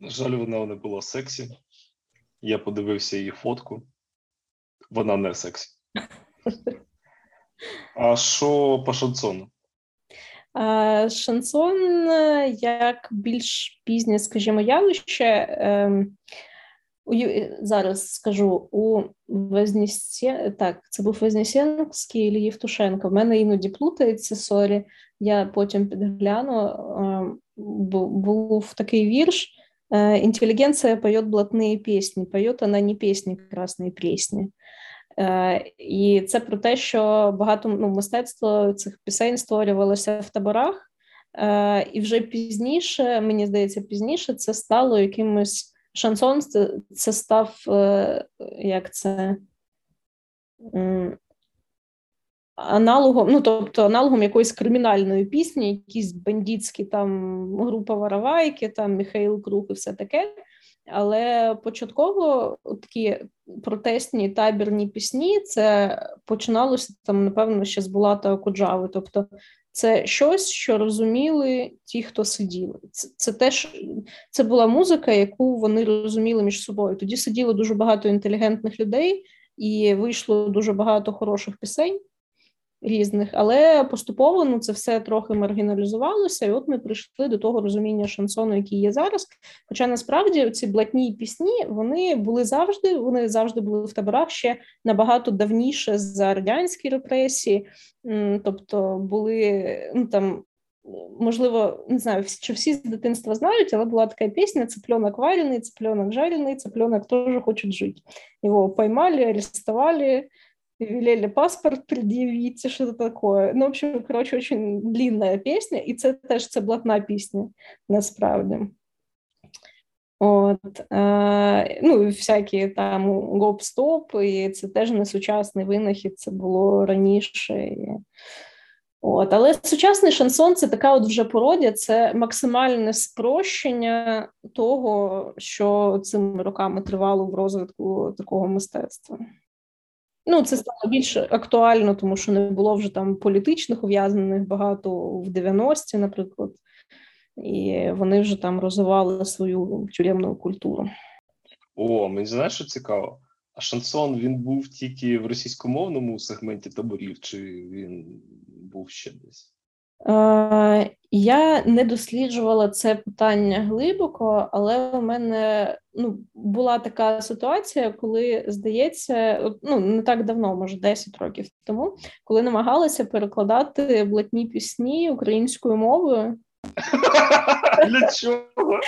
На жаль, вона не була сексі. Я подивився її фотку. Вона не сексі. А що по шансону? Шансон як більш пізнє, скажімо, явище. Ем, зараз скажу у Вознесен... так, це був Вознесенський і Євтушенко. В мене іноді плутається sorry. Я потім підгляну. Був такий вірш. Интеллигенция поет блатные песни, поет она не песни Красной Пресни. І це про те, що багато ну, мистецтво цих пісень створювалося в таборах, і вже пізніше, мені здається, пізніше це стало якимось шансон, це став е, як це аналогом, ну тобто аналогом якоїсь кримінальної пісні, якісь бандитські там група Воровайки, там Михайло Круг і все таке. Але початково такі протестні табірні пісні це починалося там, напевно, ще з Булата Окуджави. Тобто це щось, що розуміли ті, хто сиділи. Це це теж це була музика, яку вони розуміли між собою. Тоді сиділо дуже багато інтелігентних людей, і вийшло дуже багато хороших пісень різних, але поступово ну, це все трохи маргіналізувалося, і от ми прийшли до того розуміння шансону, який є зараз. Хоча насправді ці блатні пісні вони були завжди, вони завжди були в таборах ще набагато давніше за радянські репресії, тобто були ну там. Можливо, не знаю, чи всі з дитинства знають, але була така пісня: цыпленок вареный, цыпленок жареный, цыпленок тоже хочет жить. Его поймали, арестовали, велели паспорт предъявить, что-то такое. Ну, в общем, короче, очень длинная песня, і це теж це блатна пісня, насправді. От, е, ну, всякі там гоп-стоп, і це теж не сучасний винахід, це було раніше. От, Але сучасний шансон це така от вже породя, це максимальне спрощення того, що цими роками тривало в розвитку такого мистецтва. Ну, це стало більш актуально, тому що не було вже там політичних ув'язнених багато в 90-ті, наприклад, і вони вже там розвивали свою тюремну культуру. О, мені знаєш, що цікаво. А шансон він був тільки в російськомовному сегменті таборів, чи він був ще десь? Е, я не досліджувала це питання глибоко, але у мене ну, була така ситуація, коли здається, ну не так давно, може 10 років тому, коли намагалася перекладати блатні пісні українською мовою. Для чого?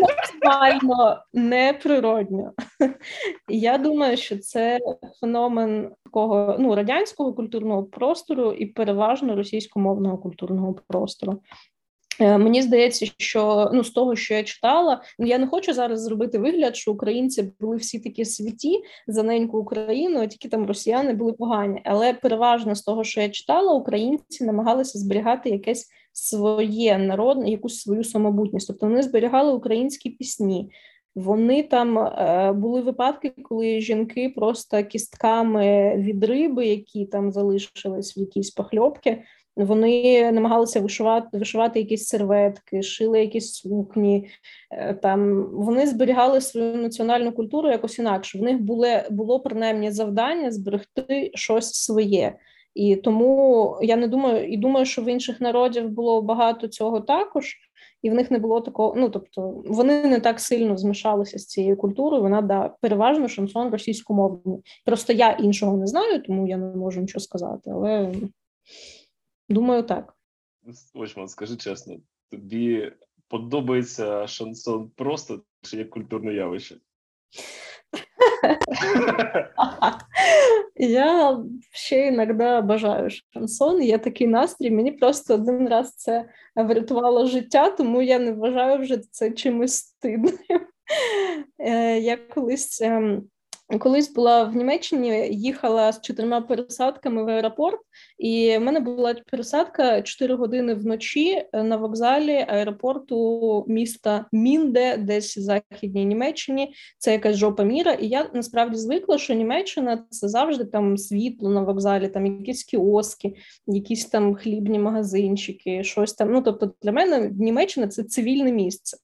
Максимально неприродньо. Я думаю, що це феномен такого ну, радянського культурного простору і переважно російськомовного культурного простору. Е, мені здається, що ну з того, що я читала, ну я не хочу зараз зробити вигляд, що українці були всі такі святі за неньку Україну, а тільки там росіяни були погані. Але переважно з того, що я читала, українці намагалися зберігати якесь своє народне, якусь свою самобутність. Тобто вони зберігали українські пісні. Вони там е, були випадки, коли жінки просто кістками від риби, які там залишились в якійсь похльопки, вони намагалися вишивати вишивати якісь серветки, шили якісь сукні. Е, там вони зберігали свою національну культуру якось інакше. В них було було принаймні завдання зберегти щось своє. І тому я не думаю, і думаю, що в інших народів було багато цього також, і в них не було такого. Ну тобто вони не так сильно змішалися з цією культурою. Вона да переважно шансон російськомовний. Просто я іншого не знаю, тому я не можу нічого сказати. Але думаю, так. Очман, скажи чесно, тобі подобається шансон просто чи як культурне явище? Я ще іноді бажаю шансон. Є такий настрій. Мені просто один раз це врятувало життя, тому я не вважаю вже це чимось стидним. Е, я колись ем, Колись була в Німеччині, їхала з чотирма пересадками в аеропорт, і в мене була пересадка 4 години вночі на вокзалі аеропорту міста Мінде, десь в західній Німеччині. Це якась жопа міра. І я насправді звикла, що Німеччина це завжди там світло на вокзалі, там якісь кіоски, якісь там хлібні магазинчики, щось там. Ну тобто для мене Німеччина це цивільне місце.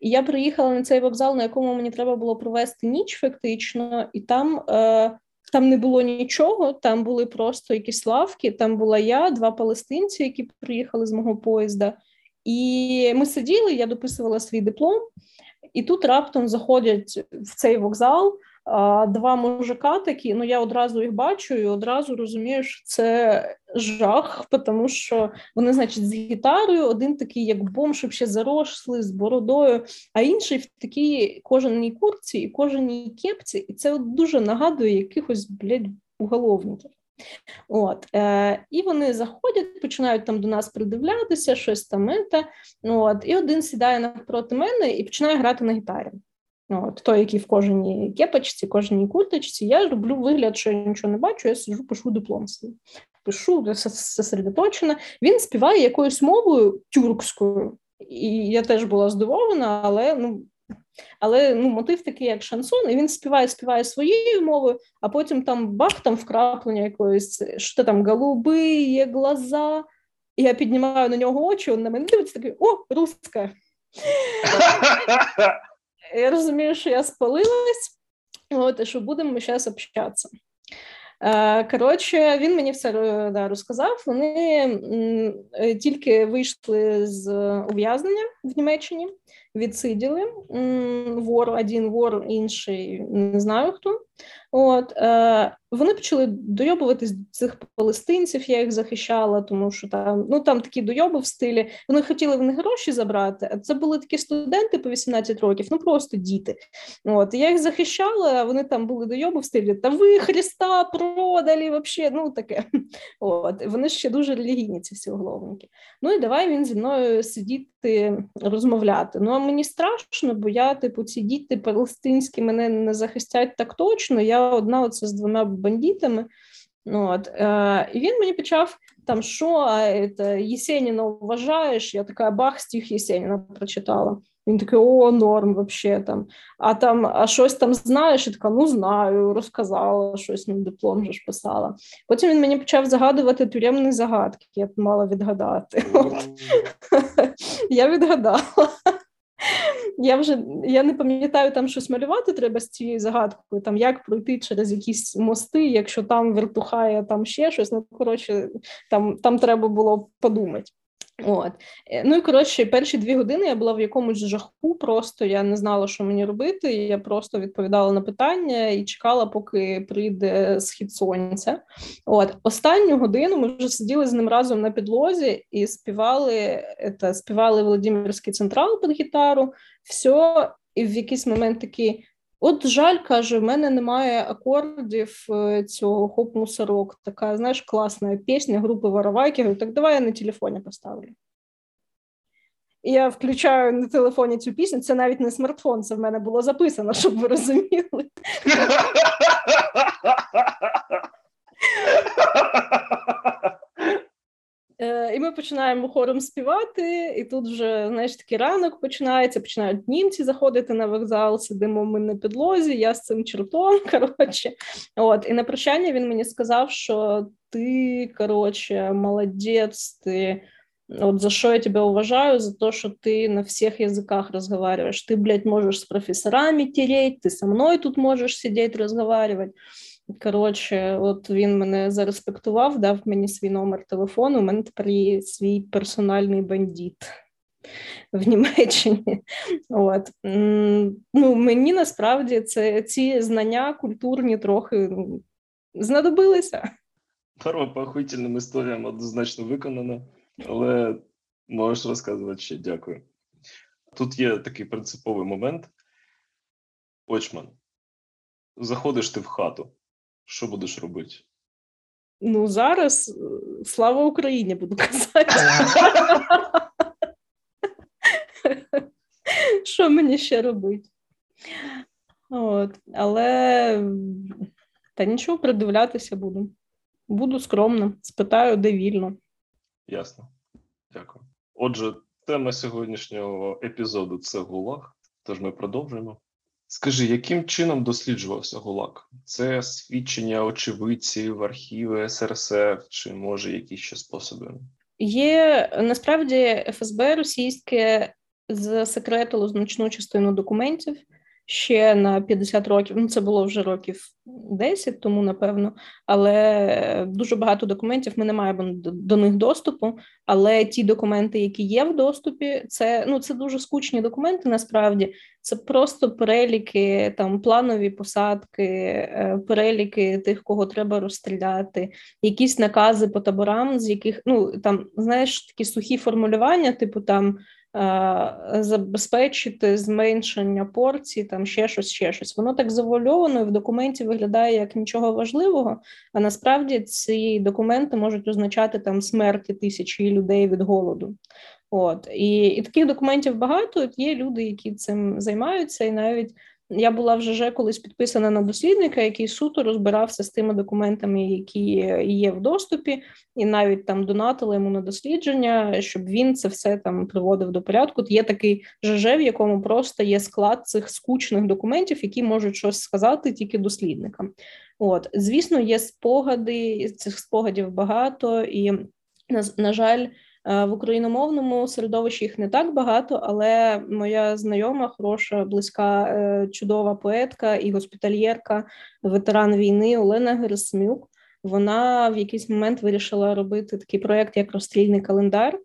І я приїхала на цей вокзал, на якому мені треба було провести ніч, фактично, і там е, там не було нічого, там були просто якісь лавки. Там була я, два палестинці, які приїхали з мого поїзда. І ми сиділи, я дописувала свій диплом. І тут раптом заходять в цей вокзал два мужика такі. Ну я одразу їх бачу і одразу розумію, що це жах, тому що вони, значить, з гітарою, один такий, як бомж, ще заросли з бородою, а інший в такій кожаній курці і кожаній кепці, і це от дуже нагадує якихось блядь, уголовників. От, е, І вони заходять, починають там до нас придивлятися, щось там. Ете, от, І один сідає навпроти мене і починає грати на гітарі. От, Той, який в кожній кепочці, кожній курточці, я роблю вигляд, що я нічого не бачу, я сиджу, пишу диплом свій. Пишу зосередоточена. Він співає якоюсь мовою тюркською, і я теж була здивована, але ну але ну, мотив такий, як шансон, і він співає, співає своєю мовою, а потім там бах, там вкраплення якоїсь, що там голубиє глаза. Я піднімаю на нього очі, він на мене дивиться такий: о, руска. Я розумію, що я спалилась, от, і що будемо зараз общатися. Е, коротше, він мені все да, розказав. Вони тільки вийшли з ув'язнення в Німеччині відсиділи вор, один вор, інший не знаю хто. От е, Вони почали дойобуватись цих палестинців, я їх захищала, тому що там ну там такі дойоби в стилі. Вони хотіли в них гроші забрати, а це були такі студенти по 18 років, ну просто діти. От Я їх захищала, а вони там були дойоби в стилі, та ви Христа продали, вообще, ну таке. От Вони ще дуже релігійні, ці всі уголовники. Ну і давай він зі мною сидіти, розмовляти. Ну а мені страшно, бо я, типу, ці діти палестинські мене не захистять так точно. Я одна оце з двома бандитами. Ну, от, е, І він мені почав там, що це, Єсеніна вважаєш? Я така бах, стих Єсеніна прочитала. Він такий, о, норм, вообще там. А там, а щось там знаєш, і така, ну знаю, розказала щось на диплом вже ж писала. Потім він мені почав загадувати тюремні загадки, я б мала відгадати. Я відгадала. Я вже я не пам'ятаю, там щось малювати треба з цією загадкою, там як пройти через якісь мости, якщо там вертухає, там ще щось. Ну коротше, там там треба було подумати. От. Е, ну і коротше, перші дві години я була в якомусь жаху, просто я не знала, що мені робити. Я просто відповідала на питання і чекала, поки прийде схід сонця. От останню годину ми вже сиділи з ним разом на підлозі і співали це, співали Володимирський централ під гітару. Все, і в якийсь момент такий. От жаль, каже, в мене немає акордів е, цього хоп-мусорок. Така, знаєш, класна пісня групи Воровайки. Говорю, так давай я на телефоні поставлю. І я включаю на телефоні цю пісню. Це навіть не смартфон, це в мене було записано, щоб ви розуміли. Е, і ми починаємо хором співати, і тут вже знаєш, такий ранок починається. Починають німці заходити на вокзал, сидимо ми на підлозі. Я з цим чертом. Коротше, от і на прощання він мені сказав, що ти коротше, молодець, ти. Вот за что я тебя уважаю, за то, что ты на всех языках разговариваешь. Ты, блядь, можешь с профессорами тереть, ты со мной тут можешь сидеть, разговаривать. Коротше, от він мене зареспектував, дав мені свій номер телефону. У мене тепер є свій персональний бандит в Німеччині. От. Ну, Мені насправді це ці знання культурні трохи ну, знадобилися. Форма по історіям однозначно виконана, але можеш розказувати ще дякую. Тут є такий принциповий момент. Очман, заходиш ти в хату. Що будеш робити? Ну, зараз е, слава Україні, буду казати. Що мені ще робити? От, Але та нічого придивлятися буду. Буду скромно, спитаю, де вільно. Ясно. Дякую. Отже, тема сьогоднішнього епізоду це ГУЛАГ, тож ми продовжуємо. Скажи, яким чином досліджувався ГУЛАГ? Це свідчення очевидців, архіви СРСР, чи може якісь ще способи? Є насправді ФСБ російське засекретило значну частину документів, ще на 50 років. Ну, це було вже років 10 тому, напевно. Але дуже багато документів ми не маємо до, до них доступу. Але ті документи, які є в доступі, це ну це дуже скучні документи. Насправді це просто переліки, там планові посадки, е, переліки тих, кого треба розстріляти, якісь накази по таборам, з яких ну там знаєш такі сухі формулювання, типу там. Забезпечити зменшення порцій, там ще щось, ще щось. Воно так завуальовано і в документі виглядає як нічого важливого. А насправді ці документи можуть означати там смерті тисячі людей від голоду. От і, і таких документів багато. Є люди, які цим займаються, і навіть я була вже вже колись підписана на дослідника, який суто розбирався з тими документами, які є в доступі, і навіть там донатили йому на дослідження, щоб він це все там приводив до порядку. Є такий ЖЖ, в якому просто є склад цих скучних документів, які можуть щось сказати тільки дослідникам. От, звісно, є спогади, цих спогадів багато, і на, на жаль. Е, в україномовному середовищі їх не так багато, але моя знайома, хороша, близька, е, чудова поетка і госпітальєрка, ветеран війни Олена Герасимюк. Вона в якийсь момент вирішила робити такий проєкт, як розстрільний календар,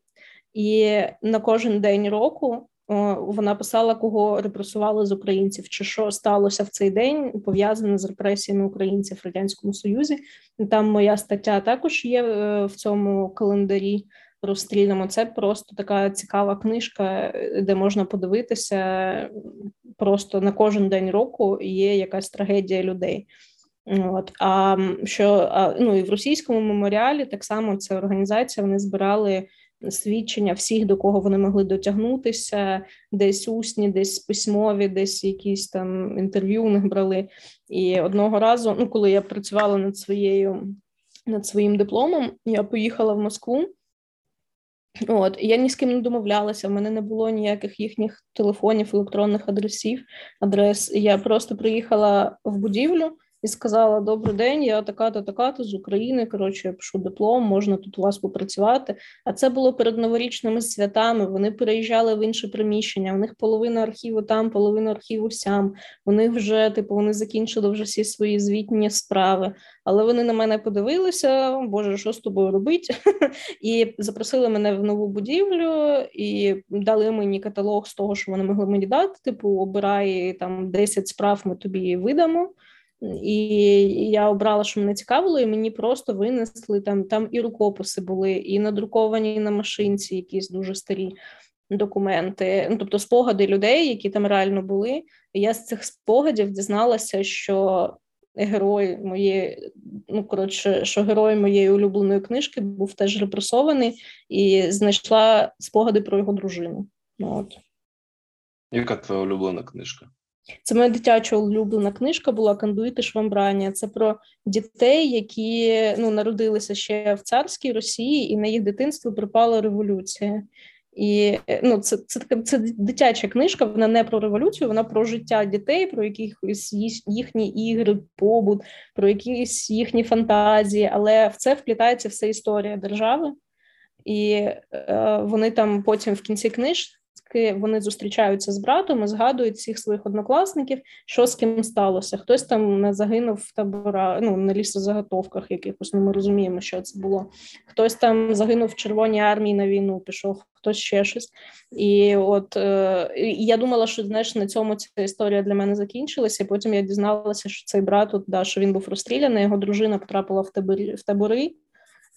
і на кожен день року. Вона писала, кого репресували з українців, чи що сталося в цей день пов'язане з репресіями українців в радянському союзі. Там моя стаття також є е, в цьому календарі розстріляному. Це просто така цікава книжка, де можна подивитися просто на кожен день року є якась трагедія людей. От а що ну і в російському меморіалі так само ця організація вони збирали свідчення всіх, до кого вони могли дотягнутися, десь усні, десь письмові, десь якісь там інтерв'ю у них брали. І одного разу, ну коли я працювала над своєю над своїм дипломом, я поїхала в Москву. От я ні з ким не домовлялася, в мене не було ніяких їхніх телефонів, електронних адресів, адрес. Я просто приїхала в будівлю і сказала: Добрий день, я така-то, така-то з України. Коротше, я пишу диплом, можна тут у вас попрацювати. А це було перед новорічними святами. Вони переїжджали в інше приміщення. У них половина архіву там, половина архіву сям. Них вже типу вони закінчили вже всі свої звітні справи. Але вони на мене подивилися, Боже, що з тобою робити? І запросили мене в нову будівлю і дали мені каталог з того, що вони могли мені дати. Типу, обирай там 10 справ, ми тобі видамо. І я обрала, що мене цікавило, і мені просто винесли там там і рукописи були, і надруковані на машинці якісь дуже старі документи. Ну, тобто спогади людей, які там реально були. І я з цих спогадів дізналася, що герой моєї, ну коротше, що герой моєї улюбленої книжки був теж репресований, і знайшла спогади про його дружину. Ну, от. Яка твоя улюблена книжка? Це моя дитяча улюблена книжка була Кандуїти Швамбрані. Це про дітей, які ну, народилися ще в царській Росії, і на їх дитинство припала революція. І ну, це це така це дитяча книжка. Вона не про революцію, вона про життя дітей, про якісь їхні ігри, побут, про якісь їхні фантазії. Але в це вплітається вся історія держави, і е, вони там потім в кінці книж, вони зустрічаються з братом і згадують всіх своїх однокласників, що з ким сталося. Хтось там не загинув в табора, ну на лісозаготовках якихось, ну ми розуміємо, що це було. Хтось там загинув в Червоній армії на війну, пішов, хтось ще щось. І от е, я думала, що знаєш, на цьому ця історія для мене закінчилася. і Потім я дізналася, що цей брат, от, да, що він був розстріляний, його дружина потрапила в табори в табори,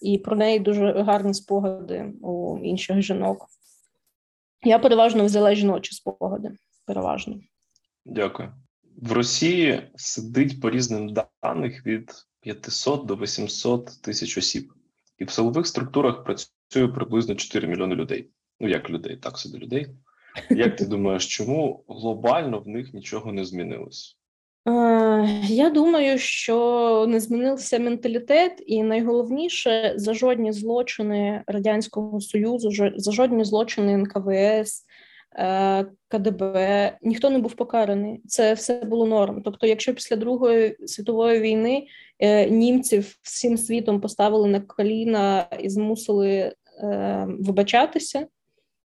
і про неї дуже гарні спогади у інших жінок. Я переважно взяла жіночі спогади. Переважно. Дякую. В Росії сидить по різним даних від 500 до 800 тисяч осіб, і в силових структурах працює приблизно 4 мільйони людей. Ну як людей, так собі людей. Як ти думаєш, чому глобально в них нічого не змінилось? Я думаю, що не змінився менталітет, і найголовніше за жодні злочини радянського союзу, за жодні злочини НКВС, е, КДБ ніхто не був покараний. Це все було норм. Тобто, якщо після Другої світової війни е, німців всім світом поставили на коліна і змусили е, вибачатися.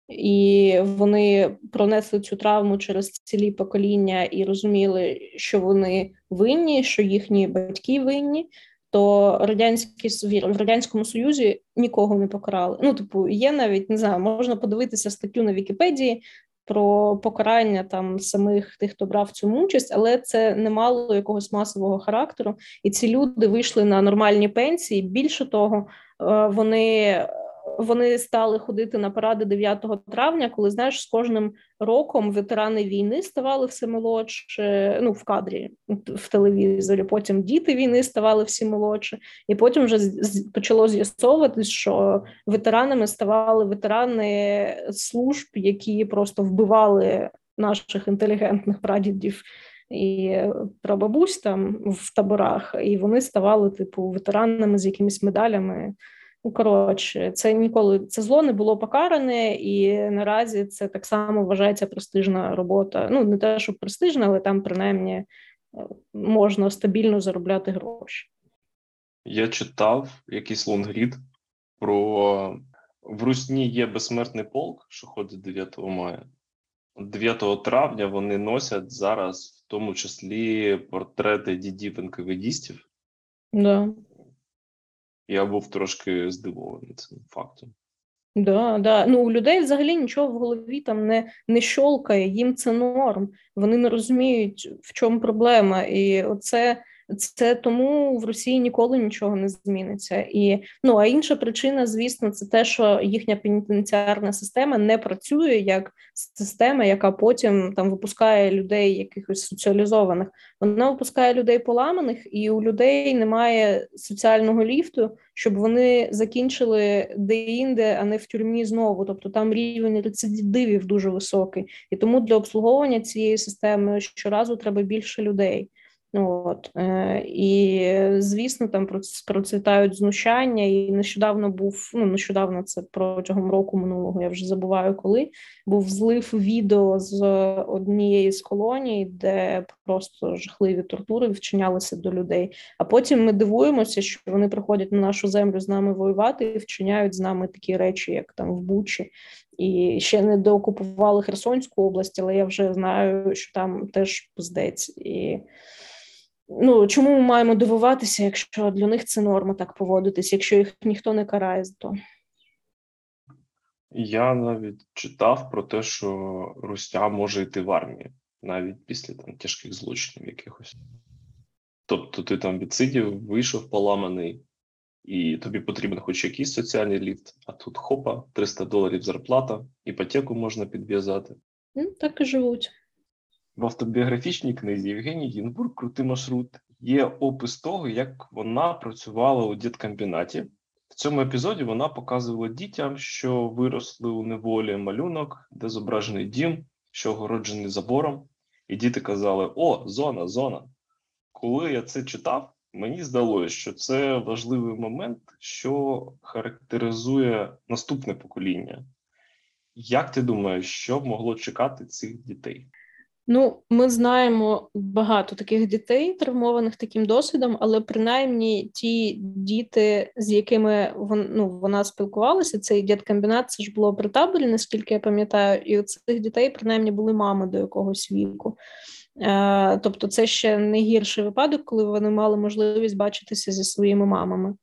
І вони пронесли цю травму через цілі покоління і розуміли, що вони винні, що їхні батьки винні. То радянські в радянському союзі нікого не покарали. Ну, типу, є навіть не знаю, можна подивитися статтю на Вікіпедії про покарання там самих тих, хто брав цьому участь, але це не мало якогось масового характеру, і ці люди вийшли на нормальні пенсії. Більше того, е, вони вони стали ходити на паради 9 травня, коли знаєш, з кожним роком ветерани війни ставали все молодше. Ну в кадрі в телевізорі. Потім діти війни ставали всі молодше, і потім вже почало з'ясовуватись, що ветеранами ставали ветерани служб, які просто вбивали наших інтелігентних прадідів. І прабабусь там в таборах, і вони ставали типу ветеранами з якимись медалями коротше, це ніколи це зло не було покаране, і наразі це так само вважається престижна робота. Ну не те, що престижна, але там принаймні е, можна стабільно заробляти гроші. Я читав якийсь лонгрід про в Русні є безсмертний полк, що ходить 9 мая. 9 травня вони носять зараз, в тому числі, портрети дідів НКВДістів. Да. Я був трошки здивований цим фактом. Да, да. Ну у людей взагалі нічого в голові там не не щолкає, їм це норм. Вони не розуміють, в чому проблема. І оце це тому в Росії ніколи нічого не зміниться. І ну а інша причина, звісно, це те, що їхня пенітенціарна система не працює як система, яка потім там випускає людей, якихось соціалізованих. Вона випускає людей поламаних, і у людей немає соціального ліфту, щоб вони закінчили де-інде, а не в тюрмі знову. Тобто там рівень рецидивів дуже високий, і тому для обслуговування цієї системи щоразу треба більше людей. От е, і звісно, там процвітають знущання. І нещодавно був ну нещодавно це протягом року минулого. Я вже забуваю, коли був злив відео з однієї з колоній, де просто жахливі тортури вчинялися до людей. А потім ми дивуємося, що вони приходять на нашу землю з нами воювати і вчиняють з нами такі речі, як там в Бучі. І ще не доокупували Херсонську область, але я вже знаю, що там теж пиздець. і ну чому ми маємо дивуватися, якщо для них це норма так поводитись, якщо їх ніхто не карає за то? Я навіть читав про те, що Рустя може йти в армію навіть після там тяжких злочинів якихось. Тобто ти там відсидів, вийшов поламаний, і тобі потрібен хоч якийсь соціальний ліфт, а тут хопа, 300 доларів зарплата, іпотеку можна підв'язати. Ну, Так і живуть. В автобіографічній книзі Євгенії Гінбург Крутий маршрут є опис того, як вона працювала у діткомбінаті. В цьому епізоді вона показувала дітям, що виросли у неволі малюнок, де зображений дім, що огороджений забором, і діти казали: О, зона, зона. Коли я це читав, мені здалося, що це важливий момент, що характеризує наступне покоління. Як ти думаєш, що могло чекати цих дітей? Ну, ми знаємо багато таких дітей, травмованих таким досвідом, але принаймні ті діти, з якими вон, ну, вона спілкувалася, цей діткомбінат, це ж було при таборі, наскільки я пам'ятаю, і у цих дітей принаймні були мами до якогось віку. Е, тобто, це ще не гірший випадок, коли вони мали можливість бачитися зі своїми мамами.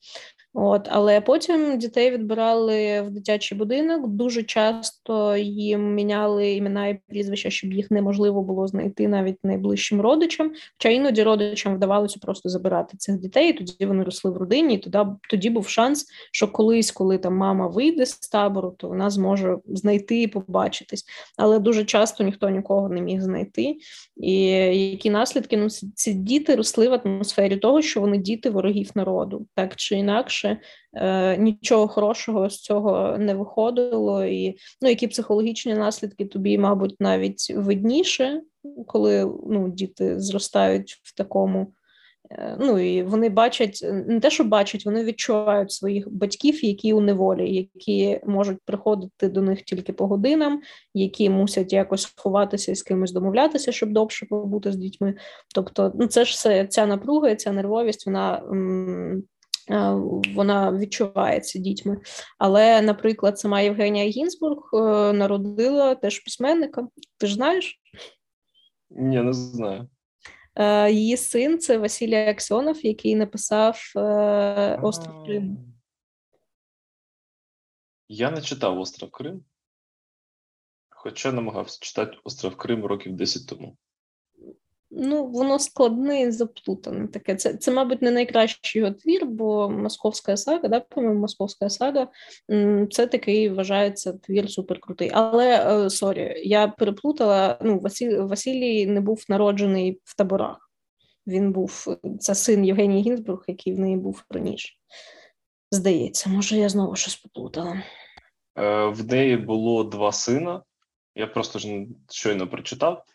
От, але потім дітей відбирали в дитячий будинок. Дуже часто їм міняли імена і прізвища, щоб їх неможливо було знайти навіть найближчим родичам. Хоча іноді родичам вдавалося просто забирати цих дітей. і Тоді вони росли в родині. і Тоді тоді був шанс, що колись, коли там мама вийде з табору, то вона зможе знайти і побачитись. Але дуже часто ніхто нікого не міг знайти. І які наслідки ну ці діти росли в атмосфері того, що вони діти ворогів народу, так чи інакше інакше е, нічого хорошого з цього не виходило, і ну, які психологічні наслідки тобі, мабуть, навіть видніше, коли ну, діти зростають в такому. Е, ну і вони бачать не те, що бачать, вони відчувають своїх батьків, які у неволі, які можуть приходити до них тільки по годинам, які мусять якось ховатися і з кимось домовлятися, щоб довше побути з дітьми. Тобто, ну це ж все ця напруга, ця нервовість, вона м- вона відчувається дітьми. Але, наприклад, сама Євгенія Гінзбург е, народила теж письменника. Ти ж знаєш? Ні, не знаю. Е, її син це Василій Аксьонов, який написав е, Остров Крим. Я не читав Остров Крим, хоча намагався читати Остров Крим років 10 тому. Ну, воно складне і заплутане таке. Це, це, мабуть, не найкращий його твір, бо Московська сага, да, по-моєму, Московська сага це такий вважається твір суперкрутий. Але е, sorry, я переплутала. Ну, Василь, Василій не був народжений в таборах. Він був це син Євгенії Гінзбург, який в неї був раніше. Здається, може, я знову щось поплутала. Е, в неї було два сина. Я просто ж щойно прочитав.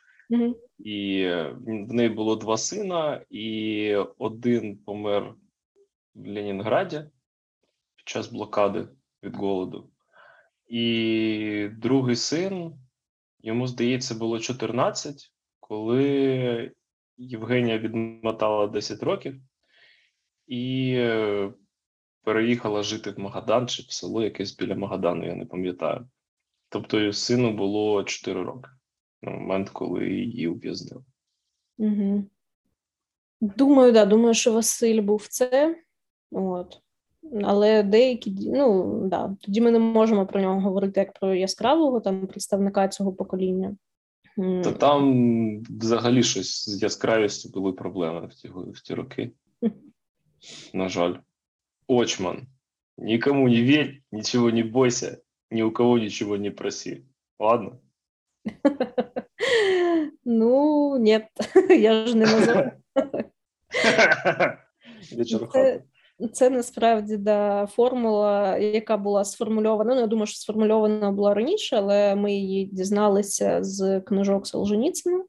І в неї було два сина, і один помер в Ленінграді під час блокади від голоду. І другий син, йому здається, було 14, коли Євгенія відмотала 10 років і переїхала жити в Магадан чи в село якесь біля Магадану, я не пам'ятаю. Тобто, сину було 4 роки на момент, коли її ув'язнили. Угу. Думаю, да, думаю, що Василь був це. От. Але деякі, ну да, тоді ми не можемо про нього говорити як про яскравого там представника цього покоління. Та там взагалі щось з яскравістю були проблеми в ті, в ті роки. На жаль. Очман. Нікому не вірь, нічого не бойся, ні у кого нічого не проси. Ладно? Ну, ні, я ж не назову. Це, це насправді да, формула, яка була сформульована. Ну, я думаю, що сформульована була раніше, але ми її дізналися з книжок Солженіцина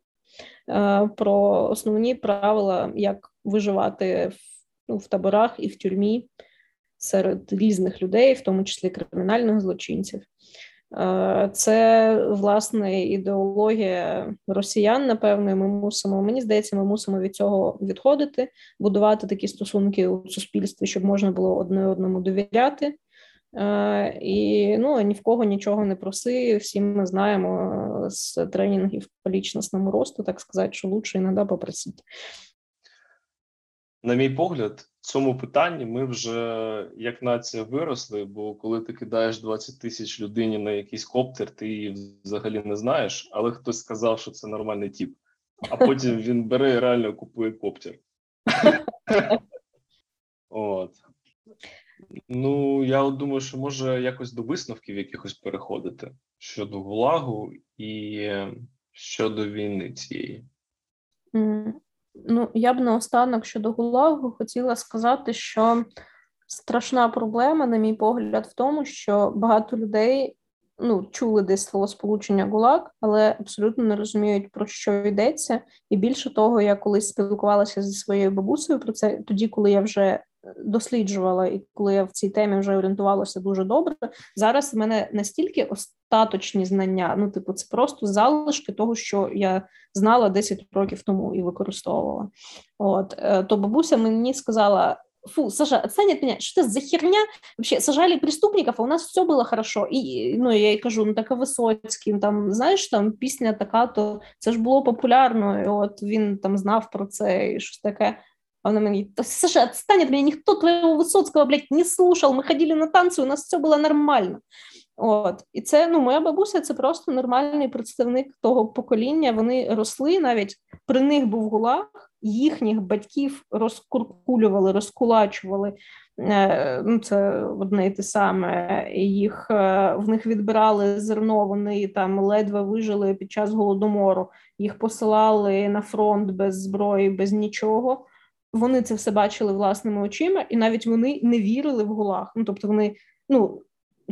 е, про основні правила, як виживати в, ну, в таборах і в тюрмі серед різних людей, в тому числі кримінальних злочинців. Е, це власне ідеологія росіян. Напевно, ми мусимо. Мені здається, ми мусимо від цього відходити, будувати такі стосунки у суспільстві, щоб можна було одне одному довіряти. Uh, і ну ні в кого нічого не проси. Всі ми знаємо з тренінгів по лічностному росту, так сказати, що лучше іноді попросити. На мій погляд, цьому питанні ми вже як нація виросли. Бо коли ти кидаєш 20 тисяч людині на якийсь коптер, ти її взагалі не знаєш, але хтось сказав, що це нормальний тип, а потім він бере і реально купує коптер. От. Ну, я думаю, що може якось до висновків якихось переходити щодо гулагу і щодо війни цієї. Ну, я б наостанок щодо Гулагу хотіла сказати, що страшна проблема, на мій погляд, в тому, що багато людей ну, чули десь слово сполучення ГУЛАГ, але абсолютно не розуміють, про що йдеться. І більше того, я колись спілкувалася зі своєю бабусею про це тоді, коли я вже досліджувала, і коли я в цій темі вже орієнтувалася дуже добре. Зараз в мене настільки остаточні знання. Ну, типу, це просто залишки того, що я знала 10 років тому і використовувала. От е, то бабуся мені сказала. Фу, Саша, отстань от меня, что это за херня? Вообще, сажали преступников, а у нас все было хорошо. І ну, я їй кажу, ну так а Висоцький, там, знаєш, там пісня така, то це ж було популярно, і от він там знав про це і щось таке. А она мне говорит, Саша, отстань от меня, никто твоего Высоцкого, блядь, не слушал, ми ходили на танці, у нас все було нормально. От. І це ну, моя бабуся це просто нормальний представник того покоління. Вони росли навіть при них був гулаг, їхніх батьків розкуркулювали, розкулачували. Е, ну, Це одне і те саме. Їх е, в них відбирали зерно, вони там ледве вижили під час голодомору, їх посилали на фронт без зброї, без нічого вони це все бачили власними очима, і навіть вони не вірили в гулах. Ну тобто, вони ну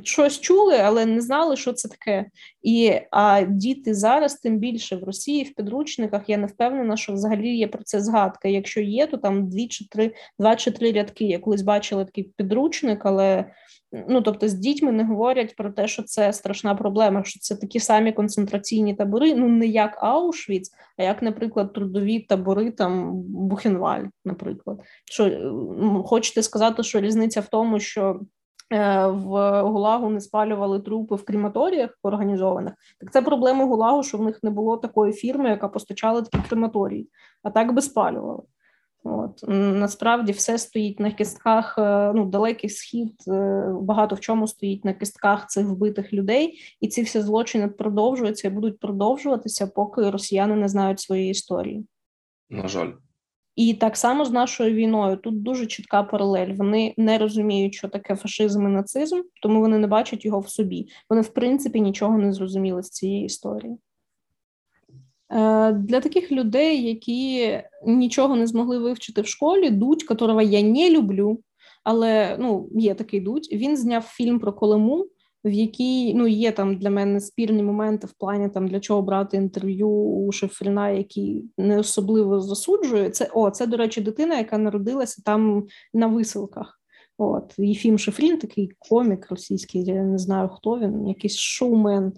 щось чули, але не знали, що це таке. І а діти зараз, тим більше в Росії в підручниках, я не впевнена, що взагалі є про це згадка. Якщо є, то там дві чи три, два чи три рядки. Я колись бачила такий підручник, але ну тобто з дітьми не говорять про те, що це страшна проблема, що це такі самі концентраційні табори, ну не як Аушвіц, а як, наприклад, трудові табори там Бухенваль, наприклад. Що хочете сказати, що різниця в тому, що в Гулагу не спалювали трупи в крематоріях організованих, так це проблема Гулагу, що в них не було такої фірми, яка постачала такі крематорії, а так би спалювали. От насправді все стоїть на кистках. Е, ну, далекий схід е, багато в чому стоїть на кистках цих вбитих людей, і ці всі злочини продовжуються і будуть продовжуватися, поки росіяни не знають своєї історії. На жаль. І так само з нашою війною тут дуже чітка паралель. Вони не розуміють, що таке фашизм і нацизм, тому вони не бачать його в собі. Вони, в принципі, нічого не зрозуміли з цієї історії. Е, для таких людей, які нічого не змогли вивчити в школі, дуть, которого я не люблю, але ну, є такий дуть. Він зняв фільм про Колиму в якій ну є там для мене спірні моменти в плані там для чого брати інтерв'ю у Шефріна, який не особливо засуджує. Це о, це, до речі, дитина, яка народилася там на висилках. От Єфім Шефрін, такий комік російський, я не знаю хто він, якийсь шоумен.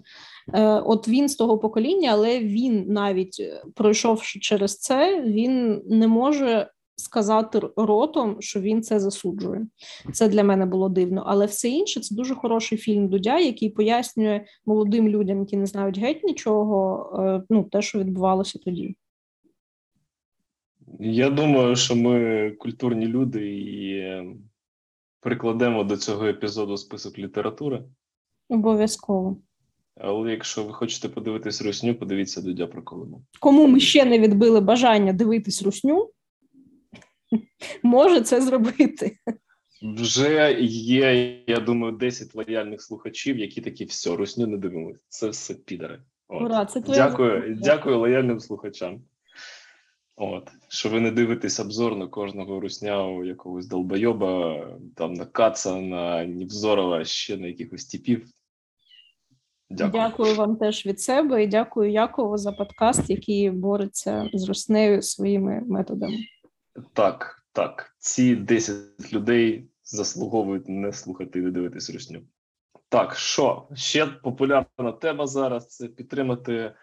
Е, От він з того покоління, але він навіть е, пройшовши через це, він не може сказати ротом, що він це засуджує. Це для мене було дивно. Але все інше це дуже хороший фільм Дудя, який пояснює молодим людям, які не знають геть нічого, е, ну те, що відбувалося тоді. Я думаю, що ми культурні люди і е, прикладемо до цього епізоду список літератури. Обов'язково. Але якщо ви хочете подивитись русню, подивіться Дудя про Колиму. Кому ми ще не відбили бажання дивитись русню, може це зробити. Вже є, я думаю, 10 лояльних слухачів, які такі все, русню не дивимося. Це все підари. От. Ура, це Дякую, дякую лояльним слухачам. От, що ви не дивитесь обзор на кожного руснявого якогось долбойоба, там на Каца, на Невзорова, ще на якихось типів. Дякую. Дякую вам теж від себе і дякую Якову за подкаст, який бореться з руснею своїми методами. Так, так. Ці 10 людей заслуговують не слухати і не дивитись русню. Так, що ще популярна тема зараз це підтримати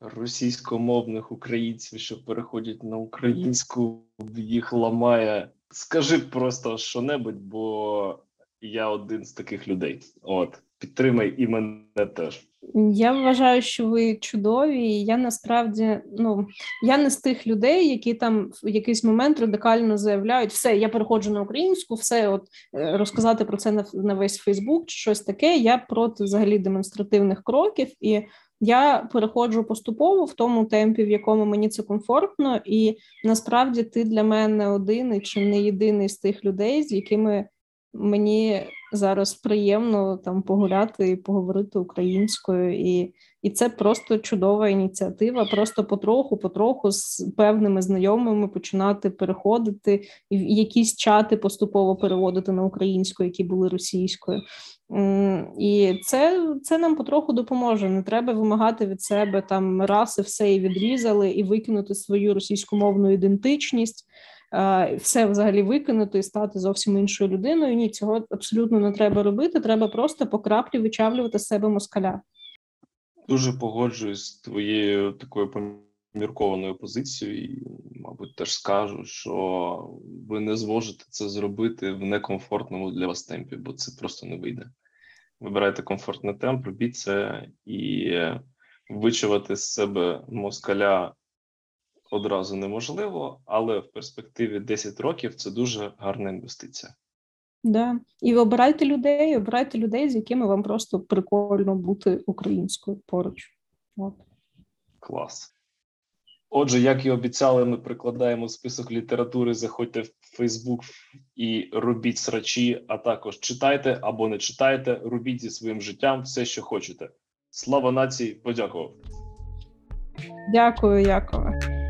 російськомовних українців, що переходять на українську, їх ламає. Скажи просто що-небудь, бо я один з таких людей. От, підтримай і мене теж. Я вважаю, що ви чудові. Я насправді ну я не з тих людей, які там в якийсь момент радикально заявляють, все, я переходжу на українську, все от е, розказати про це на, на весь Фейсбук чи щось таке. Я проти взагалі демонстративних кроків, і я переходжу поступово в тому темпі, в якому мені це комфортно, і насправді ти для мене один чи не єдиний з тих людей, з якими мені зараз приємно там погуляти і поговорити українською, і і це просто чудова ініціатива. Просто потроху, потроху з певними знайомими починати переходити і якісь чати поступово переводити на українську, які були російською. І це це нам потроху допоможе. Не треба вимагати від себе там раси все і відрізали, і викинути свою російськомовну ідентичність все взагалі викинути і стати зовсім іншою людиною. Ні, цього абсолютно не треба робити. Треба просто по краплі вичавлювати з себе москаля. Дуже погоджуюсь з твоєю такою поміркованою позицією, і, мабуть, теж скажу, що ви не зможете це зробити в некомфортному для вас темпі, бо це просто не вийде. Вибирайте комфортний темп, робіть це і вичувати з себе москаля одразу неможливо, але в перспективі 10 років це дуже гарна інвестиція. Да. І обирайте людей, обирайте людей, з якими вам просто прикольно бути українською поруч. От. Клас. Отже, як і обіцяли, ми прикладаємо список літератури. Заходьте в Фейсбук і робіть срачі, а також читайте або не читайте, робіть зі своїм життям все, що хочете. Слава нації! Подякував. Дякую, Якова.